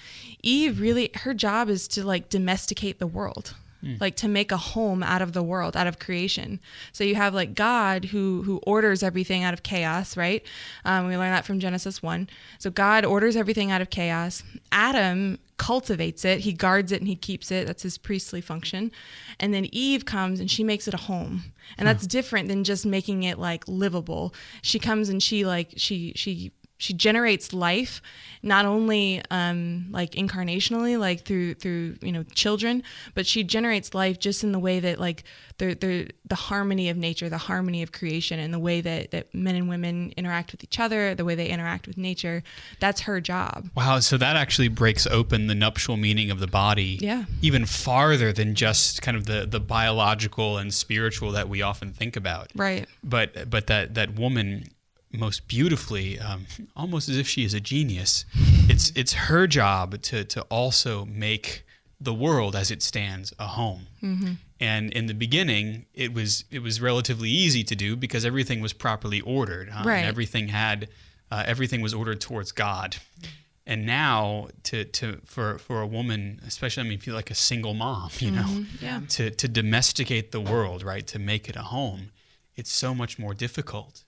Eve really her job is to like domesticate the world. Like to make a home out of the world, out of creation. So you have like God who who orders everything out of chaos, right? Um, we learn that from Genesis one. So God orders everything out of chaos. Adam cultivates it, he guards it, and he keeps it. That's his priestly function. And then Eve comes and she makes it a home, and that's different than just making it like livable. She comes and she like she she she generates life not only um, like incarnationally like through through you know children but she generates life just in the way that like the the the harmony of nature the harmony of creation and the way that that men and women interact with each other the way they interact with nature that's her job Wow, so that actually breaks open the nuptial meaning of the body Yeah. even farther than just kind of the, the biological and spiritual that we often think about. right But but that that woman most beautifully, um, almost as if she is a genius. It's it's her job to to also make the world as it stands a home. Mm-hmm. And in the beginning, it was it was relatively easy to do because everything was properly ordered. huh? And Right. everything had uh, everything was ordered towards God. And now to, to for for a woman, especially I mean, if you're like a single mom, you know, Mm-hmm. Yeah. to to domesticate the world, right, to make it a home, it's so much more difficult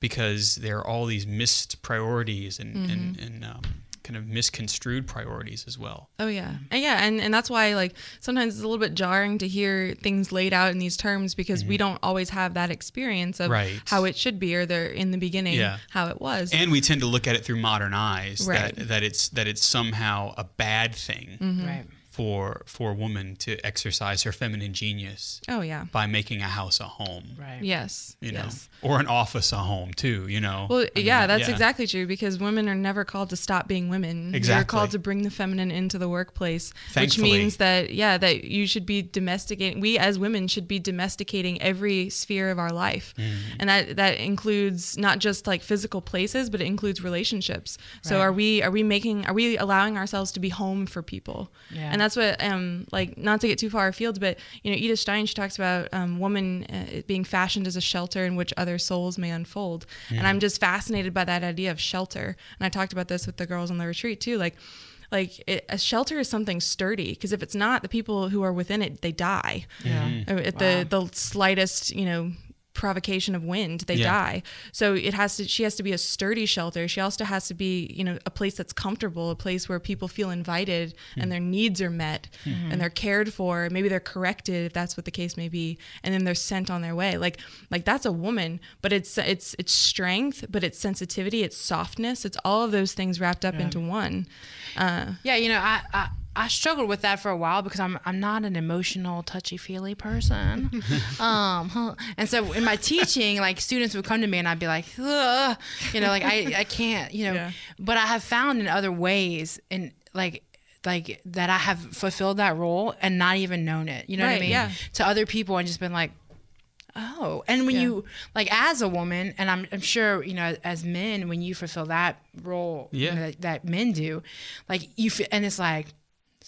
because there are all these missed priorities and and, Mm-hmm. and um, kind of misconstrued priorities as well. Oh yeah, and yeah, and and that's why like sometimes it's a little bit jarring to hear things laid out in these terms because we don't always have that experience of Mm-hmm. Right. how it should be or they're in the beginning Yeah. how it was. And we tend to look at it through modern eyes Right. that that it's that it's somehow a bad thing Mm-hmm. Right. For for a woman to exercise her feminine genius oh yeah, by making a house a home. Right. yes, You know, yes. or an office a home too. You know. Well, I mean, yeah, that's yeah. exactly true because women are never called to stop being women. Exactly. They're called to bring the feminine into the workplace, which means that yeah, that you should be domesticating. We as women should be domesticating every sphere of our life, Mm-hmm. and that that includes not just like physical places, but it includes relationships. So are we are we making are we allowing ourselves to be home for people? Yeah. And that's what um like not to get too far afield, but you know Edith Stein she talks about um, woman uh, being fashioned as a shelter in which other souls may unfold, and I'm just fascinated by that idea of shelter. And I talked about this with the girls on the retreat too, like. Like it, a shelter is something sturdy because if it's not, the people who are within it they die. Yeah. Uh, At the the slightest, you know, provocation of wind, they Yeah. die. So it has to. She has to be a sturdy shelter. She also has to be, you know, a place that's comfortable, a place where people feel invited and their needs are met and they're cared for. Maybe they're corrected if that's what the case may be, and then they're sent on their way. Like like that's a woman, but it's it's it's strength, but it's sensitivity, it's softness, it's all of those things wrapped up into one. Uh, Yeah, you know, I, I I struggled with that for a while because I'm I'm not an emotional, touchy feely person. um, and so in my teaching, like students would come to me and I'd be like, you know, like I I can't, you know. Yeah. But I have found in other ways, and like like that I have fulfilled that role and not even known it. You know what I mean? yeah. To other people and just been like. Oh, and when Yeah. you like as a woman, and I'm, I'm sure you know as men, when you fulfill that role, you Yeah. know, that, that men do, like you feel, and it's like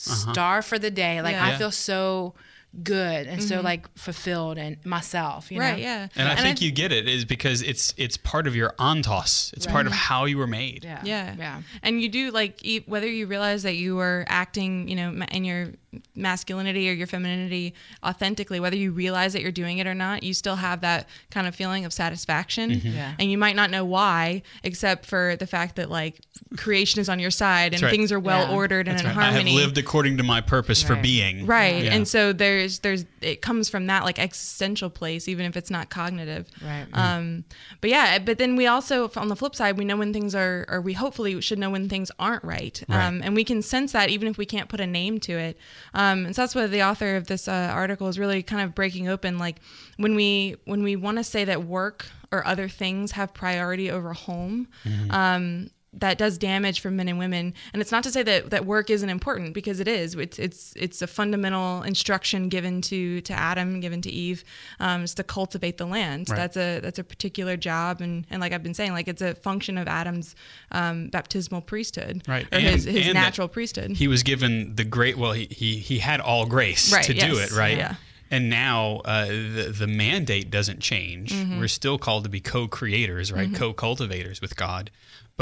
Uh-huh. star for the day. Like Yeah. I feel so good and so mm-hmm. like fulfilled and myself. You right? know? Yeah. And I think you get it is because it's it's part of your ontos. It's part of how you were made. Yeah. Yeah. Yeah. And you do like e- whether you realize that you are acting, you know, ma- in your masculinity or your femininity authentically, whether you realize that you're doing it or not, you still have that kind of feeling of satisfaction. Yeah. And you might not know why, except for the fact that like creation is on your side and right. things are well Yeah. ordered and That's in right. I have lived according to my purpose for being. Right. Yeah. And so there's there's it comes from that like existential place, even if it's not cognitive. Right. Um, but yeah, but then we also on the flip side, we know when things are, or we hopefully should know when things aren't right. Right. Um, and we can sense that even if we can't put a name to it. Um, and so that's what the author of this uh, article is really kind of breaking open. Like when we when we want to say that work or other things have priority over home. Um, that does damage for men and women and it's not to say that, that work isn't important because it is it's it's it's a fundamental instruction given to to adam given to eve um, is to cultivate the land Right. that's a that's a particular job and and like i've been saying like it's a function of adam's um, baptismal priesthood Right. or his, And- his and natural priesthood He was given the great. Well, he he, he had all grace Right, to do it. Right. yeah. And now uh, the the mandate doesn't change. Mm-hmm. We're still called to be co-creators, right? Co-cultivators with God.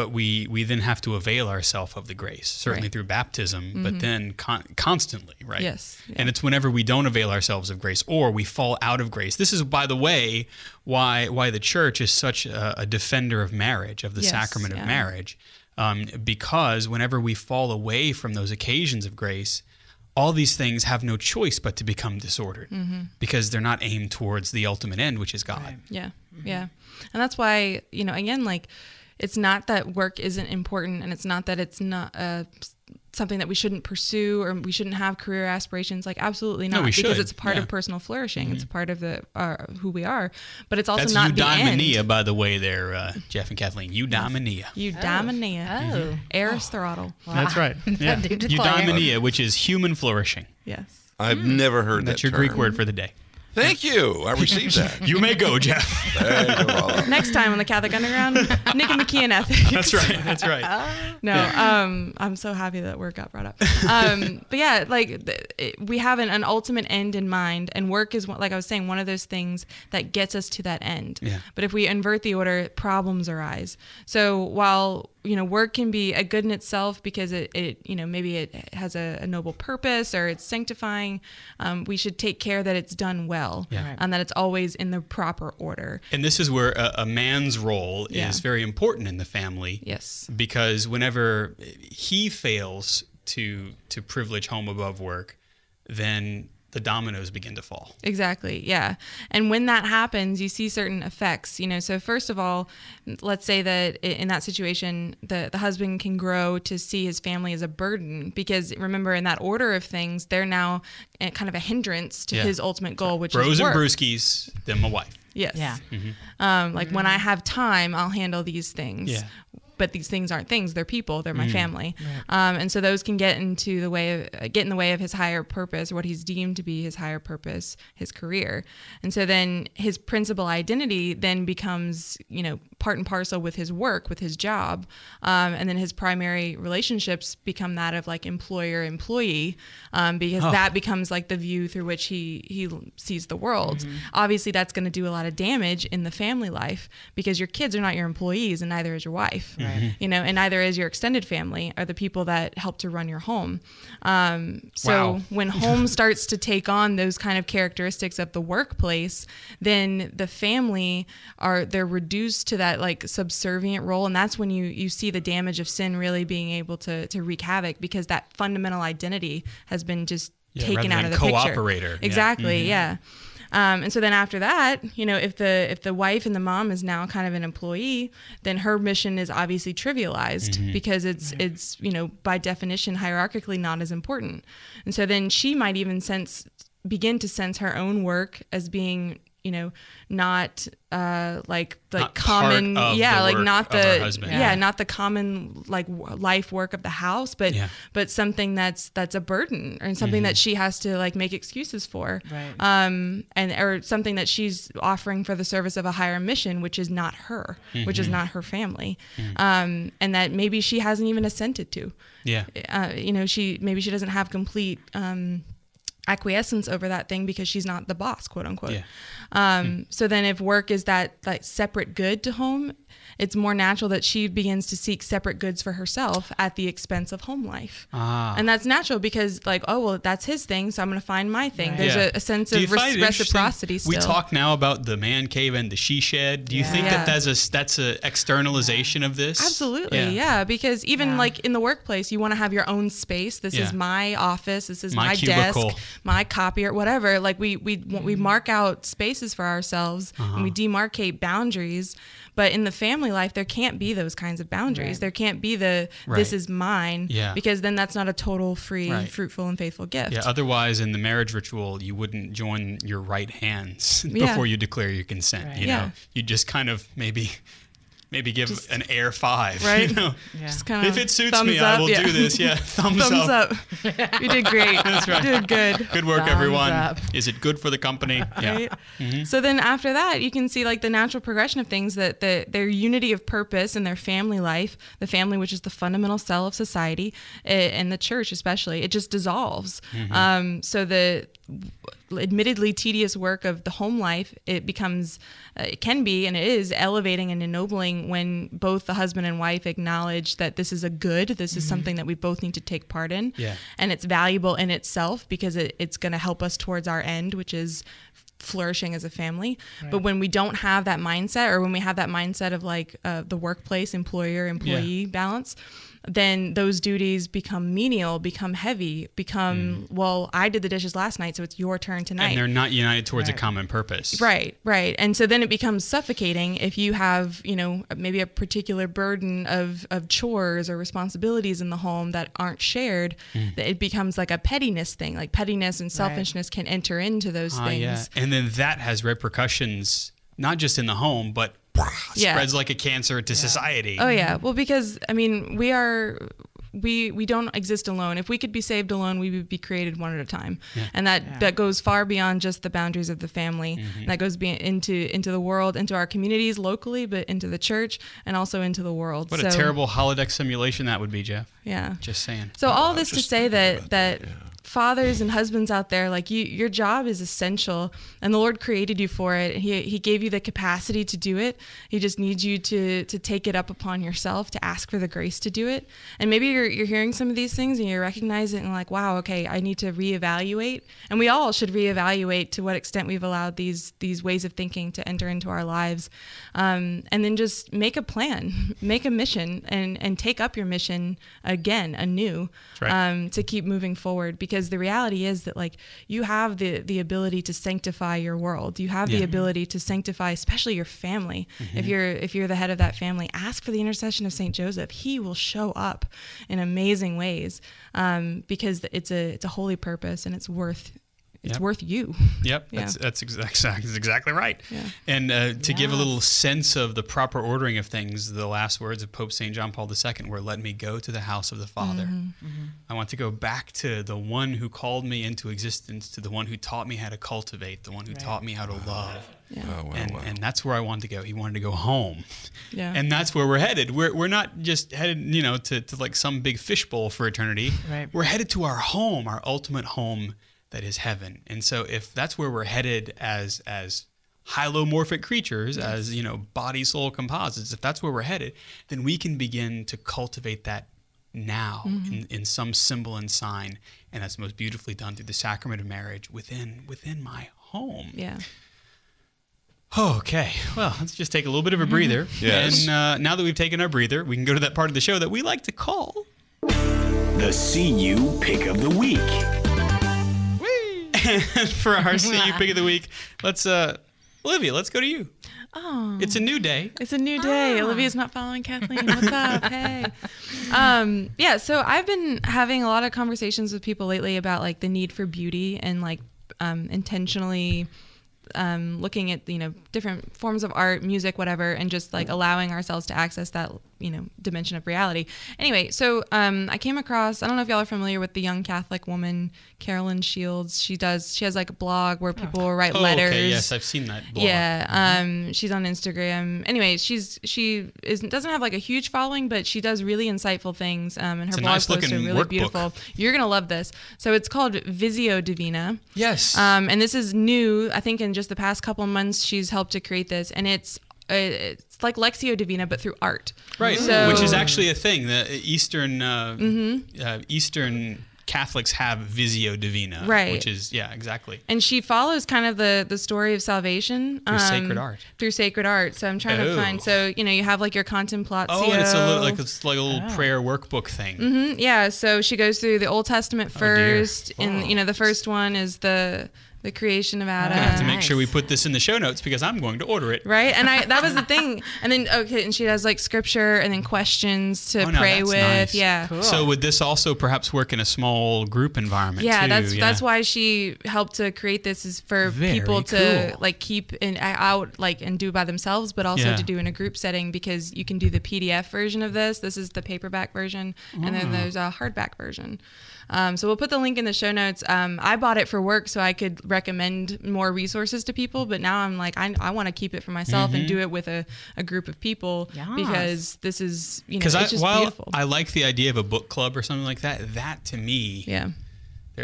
But we we then have to avail ourselves of the grace, certainly Right. Mm-hmm. through baptism, but then con- constantly, right? Yes, yeah. And it's whenever we don't avail ourselves of grace or we fall out of grace. This is, by the way, why why the church is such a, a defender of marriage, of the Yes, sacrament of marriage, um, because whenever we fall away from those occasions of grace, all these things have no choice but to become disordered Mm-hmm. because they're not aimed towards the ultimate end, which is God. Yeah. Mm-hmm. Yeah. And that's why, you know, again, like it's not that work isn't important and it's not that it's not uh, something that we shouldn't pursue or we shouldn't have career aspirations. Like absolutely No, not we because should. it's part Yeah. of personal flourishing. It's a part of the uh, who we are, but it's also That's not the eudaimonia, end. by the way, there, uh, Jeff and Kathleen. Eudaimonia. Eudaimonia. Oh. Aristotle. That's right. Yeah. Eudaimonia, which is human flourishing. Yes. I've never heard that. That's that your Greek word for the day. Thank you. I received that. You may go, Jeff. There you. Next time on the Catholic Underground, Nicomachean ethics. That's right. That's right. No, um, I'm so happy that work got brought up. Um, but yeah, like it, we have an, an ultimate end in mind, and work is like I was saying, one of those things that gets us to that end. Yeah. But if we invert the order, problems arise. So while you know work can be a good in itself because it, it you know maybe it has a, a noble purpose or it's sanctifying, um, we should take care that it's done well Yeah. Right. and that it's always in the proper order. And this is where a, a man's role Yeah. is very important in the family. Yes. Because whenever he fails to to privilege home above work, then the dominoes begin to fall. Exactly. Yeah. And when that happens, you see certain effects, you know. So first of all, let's say that in that situation, the the husband can grow to see his family as a burden because remember in that order of things, they're now kind of a hindrance to Yeah. his ultimate goal, which Bros is and work. brewskis, then my wife. Yes. Yeah. Um, like when I have time, I'll handle these things. Yeah. But these things aren't things; they're people. They're my family, um, and so those can get into the way of uh, get in the way of his higher purpose, or what he's deemed to be his higher purpose, his career. And so then his principal identity then becomes, you know, part and parcel with his work, with his job, um, and then his primary relationships become that of like employer employee, um, because Oh. that becomes like the view through which he he sees the world. Mm-hmm. Obviously, that's going to do a lot of damage in the family life because your kids are not your employees, and neither is your wife. You know, and neither is your extended family or the people that help to run your home. Um, so Wow. when home starts to take on those kind of characteristics of the workplace, then the family are they're reduced to that like subservient role, and that's when you you see the damage of sin really being able to to wreak havoc because that fundamental identity has been just Yeah, taken out of the picture. cooperator. Yeah. Exactly. Yeah. Um, and so then after that, you know, if the if the wife and the mom is now kind of an employee, then her mission is obviously trivialized Mm-hmm. because it's it's you know by definition hierarchically not as important. And so then she might even sense begin to sense her own work as being you know not uh like the Not part common of yeah the like not the husband. yeah, Yeah. not the common like w- life work of the house but Yeah. but something that's that's a burden or something that she has to like make excuses for Right. um and or something that she's offering for the service of a higher mission which is not her which is not her family um and that maybe she hasn't even assented to Yeah. uh, you know she maybe she doesn't have complete um acquiescence over that thing because she's not the boss quote unquote Yeah. um, so then if work is that like separate good to home it's more natural that she begins to seek separate goods for herself at the expense of home life Ah. and that's natural because like oh well that's his thing so i'm going to find my thing Right. there's Yeah. a, a sense of find res- reciprocity still We talk now about the man cave and the she shed. Do you Yeah. think Yeah. that that's a that's a externalization of this? Absolutely, yeah. Because even Yeah. like in the workplace, you want to have your own space. This Yeah. is my office. This is My my, cubicle. desk, my copier, whatever. Like we we we mark out spaces for ourselves and we demarcate boundaries. But in the family life, there can't be those kinds of boundaries. Right. There can't be the Right. this is mine. Yeah. Because then that's not a total, free, Right. fruitful, and faithful gift. Yeah, otherwise in the marriage ritual you wouldn't join your right hands Yeah. before you declare your consent. Right. You Yeah. know, you just kind of maybe maybe give an air five. Right. You know? Yeah. Just kind If it suits me, I will do this. Yeah, thumbs, Thumbs up. up. you did great. That's right. You did good. Good work, Thumbs everyone. up. Is it good for the company? Yeah. right? Mm-hmm. So then after that, you can see like the natural progression of things that the, their unity of purpose and their family life, the family, which is the fundamental cell of society, eh, and the church especially, it just dissolves. Mm-hmm. Um, so the admittedly tedious work of the home life it becomes uh, it can be and it is elevating and ennobling when both the husband and wife acknowledge that this is a good this is something that we both need to take part in. Yeah. and it's valuable in itself because it, it's going to help us towards our end which is flourishing as a family. But when we don't have that mindset or when we have that mindset of like uh, the workplace employer employee balance then those duties become menial become heavy become well i did the dishes last night so it's your turn tonight And they're not united towards a common purpose. Right, right. And so then it becomes suffocating if you have, you know, maybe a particular burden of, of chores or responsibilities in the home that aren't shared, Mm. that it becomes like a pettiness thing. Like pettiness and selfishness can enter into those Ah, things. yeah. And then that has repercussions not just in the home, but Yeah. spreads like a cancer to society. Oh yeah. Well, because I mean, we are we we don't exist alone. If we could be saved alone, we would be created one at a time, and that that goes far beyond just the boundaries of the family. Mm-hmm. That goes be, into into the world, into our communities locally, but into the church and also into the world. What so, a terrible holodeck simulation that would be, Jeff. yeah. Just saying. So all this to say that that that, yeah. Fathers and husbands out there, like you, your job is essential, and the Lord created you for it. And he He gave you the capacity to do it. He just needs you to to take it up upon yourself to ask for the grace to do it. And maybe you're you're hearing some of these things and you recognize it and like, wow, okay, I need to reevaluate. And we all should reevaluate to what extent we've allowed these these ways of thinking to enter into our lives, um, and then just make a plan, make a mission, and and take up your mission again anew right. um, to keep moving forward because the reality is that like you have the the ability to sanctify your world. You have the ability to sanctify especially your family. Mm-hmm. if you're if you're the head of that family ask for the intercession of saint joseph. He will show up in amazing ways um, because it's a it's a holy purpose and it's worth it's Yep. worth you Yep, Yeah. that's that's exact, that's exactly right. Yeah. And uh, to give a little sense of the proper ordering of things, the last words of Pope Saint John Paul II were, "Let me go to the house of the Father. Mm-hmm. I want to go back to the one who called me into existence, to the one who taught me how to cultivate, the one who taught me how to love." yeah Oh, wow, and, wow. and that's where I wanted to go. He wanted to go home. Yeah. And that's where we're headed. We're, we're not just headed, you know, to, to like some big fishbowl for eternity. Right. We're headed to our home, our ultimate home that is heaven. And so if that's where we're headed as as hylomorphic creatures, as you know, body soul composites, if that's where we're headed, then we can begin to cultivate that now Mm-hmm. in, in some symbol and sign. And that's most beautifully done through the sacrament of marriage within within my home. yeah Okay, well, let's just take a little bit of a breather. Yes. And uh, now that we've taken our breather, we can go to that part of the show that we like to call. The CU Pick of the Week. For our CU pick of the week, let's, uh, Olivia, let's go to you. oh It's a new day. It's a new day. Olivia's not following Kathleen. What's up? Hey. Um, yeah, so I've been having a lot of conversations with people lately about like the need for beauty and like um, intentionally um, looking at you know different forms of art, music, whatever, and just like allowing ourselves to access that you know dimension of reality. Anyway, so um, I came across I don't know if y'all are familiar with the young Catholic woman Carolyn Shields. She does she has like a blog where people will write Oh, letters. okay. Yes, I've seen that. Blog. Yeah, um, she's on Instagram. Anyway, she's she is doesn't have like a huge following, but she does really insightful things. Um, and her It's blog nice posts are really workbook. beautiful. You're gonna love this. So it's called Visio Divina. Yes. Um, and this is new. I think in just the past couple of months, she's helped to create this, and it's it's like Lectio Divina, but through art. right. So, Which is actually a thing. The Eastern uh, Mm-hmm. uh, Eastern Catholics have Visio Divina. Right. Which is yeah, exactly. and she follows kind of the the story of salvation um, Through sacred art. Through sacred art. So I'm trying to Oh. find. So you know, you have like your contemplatio. Oh, and it's a little like it's like a little prayer workbook thing. Mhm, Yeah, so she goes through the Old Testament Oh, first, and you know the first one is the the creation of Adam. I have to make sure we put this in the show notes because I'm going to order it. Right, and I that was the thing, and then okay, and she has like scripture and then questions to Oh, no, pray that's with. nice. Yeah, Cool. So would this also perhaps work in a small group environment? yeah, too? that's that's why she helped to create this is for Very people to cool. like keep in out like and do by themselves, but also Yeah. to do in a group setting because you can do the PDF version of this. This is the paperback version, and then oh. there's a hardback version. Um, so we'll put the link in the show notes. Um, I bought it for work so I could recommend more resources to people, but now I'm like I, I want to keep it for myself and do it with a, a group of people Yes. because this is you know Because it's just while beautiful. I like the idea of a book club or something like that, that to me, yeah.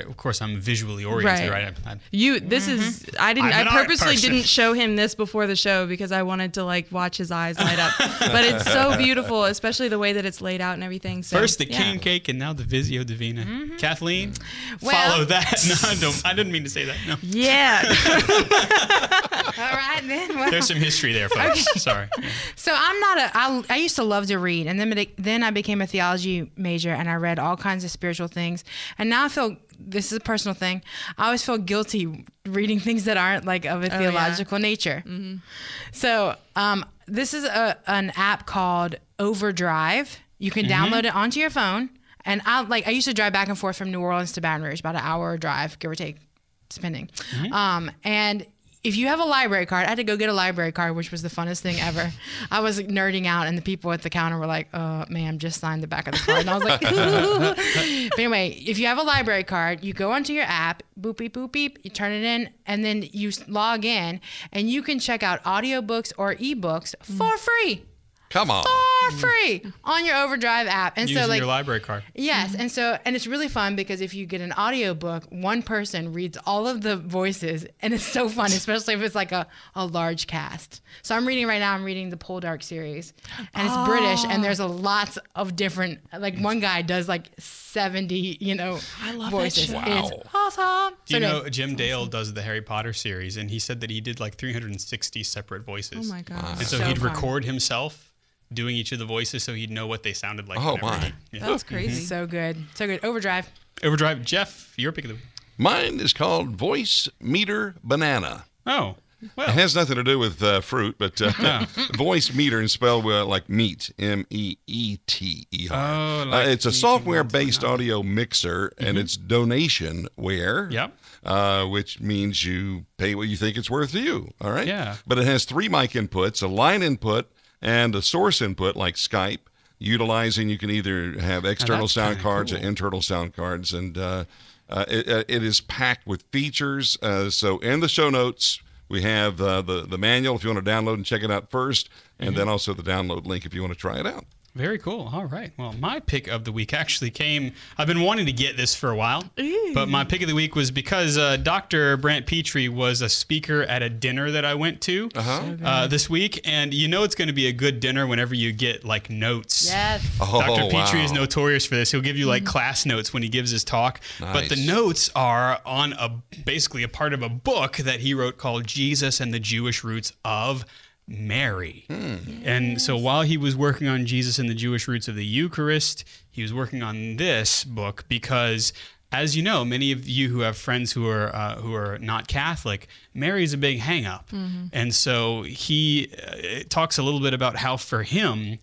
Of course, I'm visually oriented, Right. right? I, I, You this is mm-hmm. I didn't I'm I purposely didn't show him this before the show because I wanted to like watch his eyes light up. but it's so beautiful, especially the way that it's laid out and everything. So, First the yeah. king cake and now the Visio Divina. Mm-hmm. Kathleen, Well- follow that. No, I, don't, I didn't mean to say that. No. Yeah. All right then. Well, There's some history there, folks. Sorry. So I'm not a. I, I used to love to read, and then then I became a theology major, and I read all kinds of spiritual things. And now I feel this is a personal thing. I always feel guilty reading things that aren't like of a yeah. theological nature. So um, this is a an app called Overdrive. You can download it onto your phone, and I like I used to drive back and forth from New Orleans to Baton Rouge, about an hour drive, give or take, depending. Um, and if you have a library card, I had to go get a library card, which was the funnest thing ever. I was nerding out, and the people at the counter were like, "Uh, ma'am, just sign the back of the card." And I was like, but anyway, if you have a library card, you go onto your app, boop beep boop beep, you turn it in, and then you log in, and you can check out audiobooks or ebooks for free. Come on. For free on your Overdrive app. And Using so like your library card. Yes, and so and it's really fun because if you get an audiobook, one person reads all of the voices and it's so fun, especially if it's like a, a large cast. So I'm reading right now, I'm reading the Poldark series. And it's British and there's a lots of different like one guy does like 70, you know, I love that voices. show. It's Wow. awesome. Do you So no, know Jim Dale does the Harry Potter series, and he said that he did like 360 separate voices. Oh my god. And so, So he'd fun. record himself doing each of the voices, so he'd know what they sounded like. Oh, whenever my. yeah. That's crazy. so good. So good. Overdrive. Overdrive. Jeff, your pick of the week. Mine is called Voice Meter Banana. Oh, well. It has nothing to do with uh, fruit, but uh, Voicemeeter and spelled uh, like meat, M E E T E R. Oh, like uh, it's a software-based audio mixer, and it's donationware. Yep. Uh, which means you pay what you think it's worth to you. All right. Yeah. But it has three mic inputs, a line input, and a source input like Skype. Utilizing, you can either have external sound cards or internal sound cards, and uh, uh, it, uh, it is packed with features. Uh, so in the show notes, we have uh, the the manual if you want to download and check it out first, and Mm-hmm. then also the download link if you want to try it out. Very cool. All right. Well, my pick of the week actually came. I've been wanting to get this for a while, but my pick of the week was because uh, Dr. Brant Pitre was a speaker at a dinner that I went to uh, this week, and you know it's going to be a good dinner whenever you get like notes. Yes. Oh, Dr. Pitre is notorious for this. He'll give you like class notes when he gives his talk, but the notes are on a basically a part of a book that he wrote called Jesus and the Jewish Roots of Mary. And so while he was working on Jesus and the Jewish roots of the Eucharist, he was working on this book because as you know, many of you who have friends who are uh, who are not Catholic, Mary is a big hang up. And so he uh, talks a little bit about how for him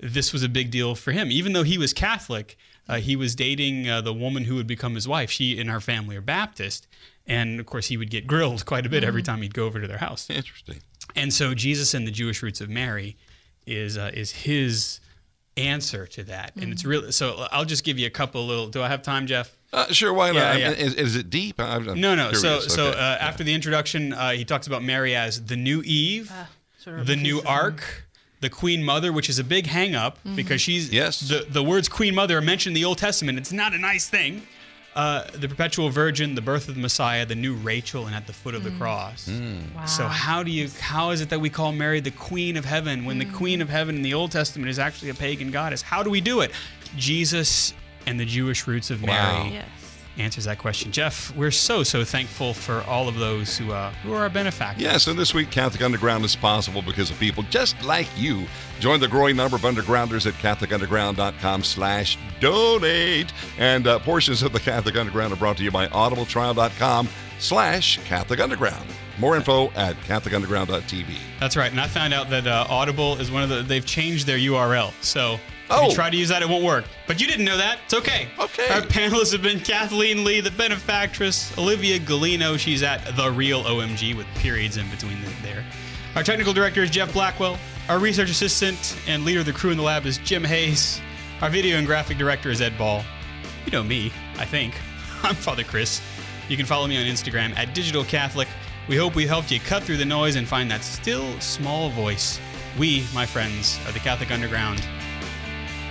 this was a big deal for him. Even though he was Catholic, uh, he was dating uh, the woman who would become his wife. She and her family are Baptist. And of course, he would get grilled quite a bit every time he'd go over to their house. Interesting. And so, Jesus and the Jewish roots of Mary is uh, is his answer to that. And it's really so. I'll just give you a couple little. Do I have time, Jeff? Uh, sure, why not? Yeah, yeah. Is, is it deep? I'm, I'm No, no. So, curious. so Okay. uh, after the introduction, uh, he talks about Mary as the new Eve, the new Ark, the Queen Mother, which is a big hang up because she's Yes. The the words Queen Mother are mentioned in the Old Testament. It's not a nice thing. Uh, the perpetual virgin, the birth of the Messiah, the new Rachel, and at the foot of the mm. cross. Mm. Wow. So how do you how is it that we call Mary the Queen of Heaven when the mm. Queen of Heaven in the Old Testament is actually a pagan goddess? How do we do it? Jesus and the Jewish roots of Wow. Mary Yes. Answers that question. Jeff, we're so so thankful for all of those who uh, who are our benefactors. Yes, and this week Catholic Underground is possible because of people just like you. Join the growing number of undergrounders at catholicunderground.com slash donate. And uh, portions of the Catholic Underground are brought to you by audibletrial.com slash Catholic Underground. More info at catholicunderground.tv. That's right. And I found out that uh, Audible is one of the they've changed their URL. So if Oh. you try to use that, it won't work. But you didn't know that. It's okay. Okay. Our panelists have been Kathleen Lee, the benefactress, Olivia Galino. She's at the real OMG with periods in between there. Our technical director is Jeff Blackwell. Our research assistant and leader of the crew in the lab is Jim Hayes. Our video and graphic director is Ed Ball. You know me, I think. I'm Father Chris. You can follow me on Instagram at Digital Catholic. We hope we helped you cut through the noise and find that still small voice. We, my friends, are the Catholic Underground.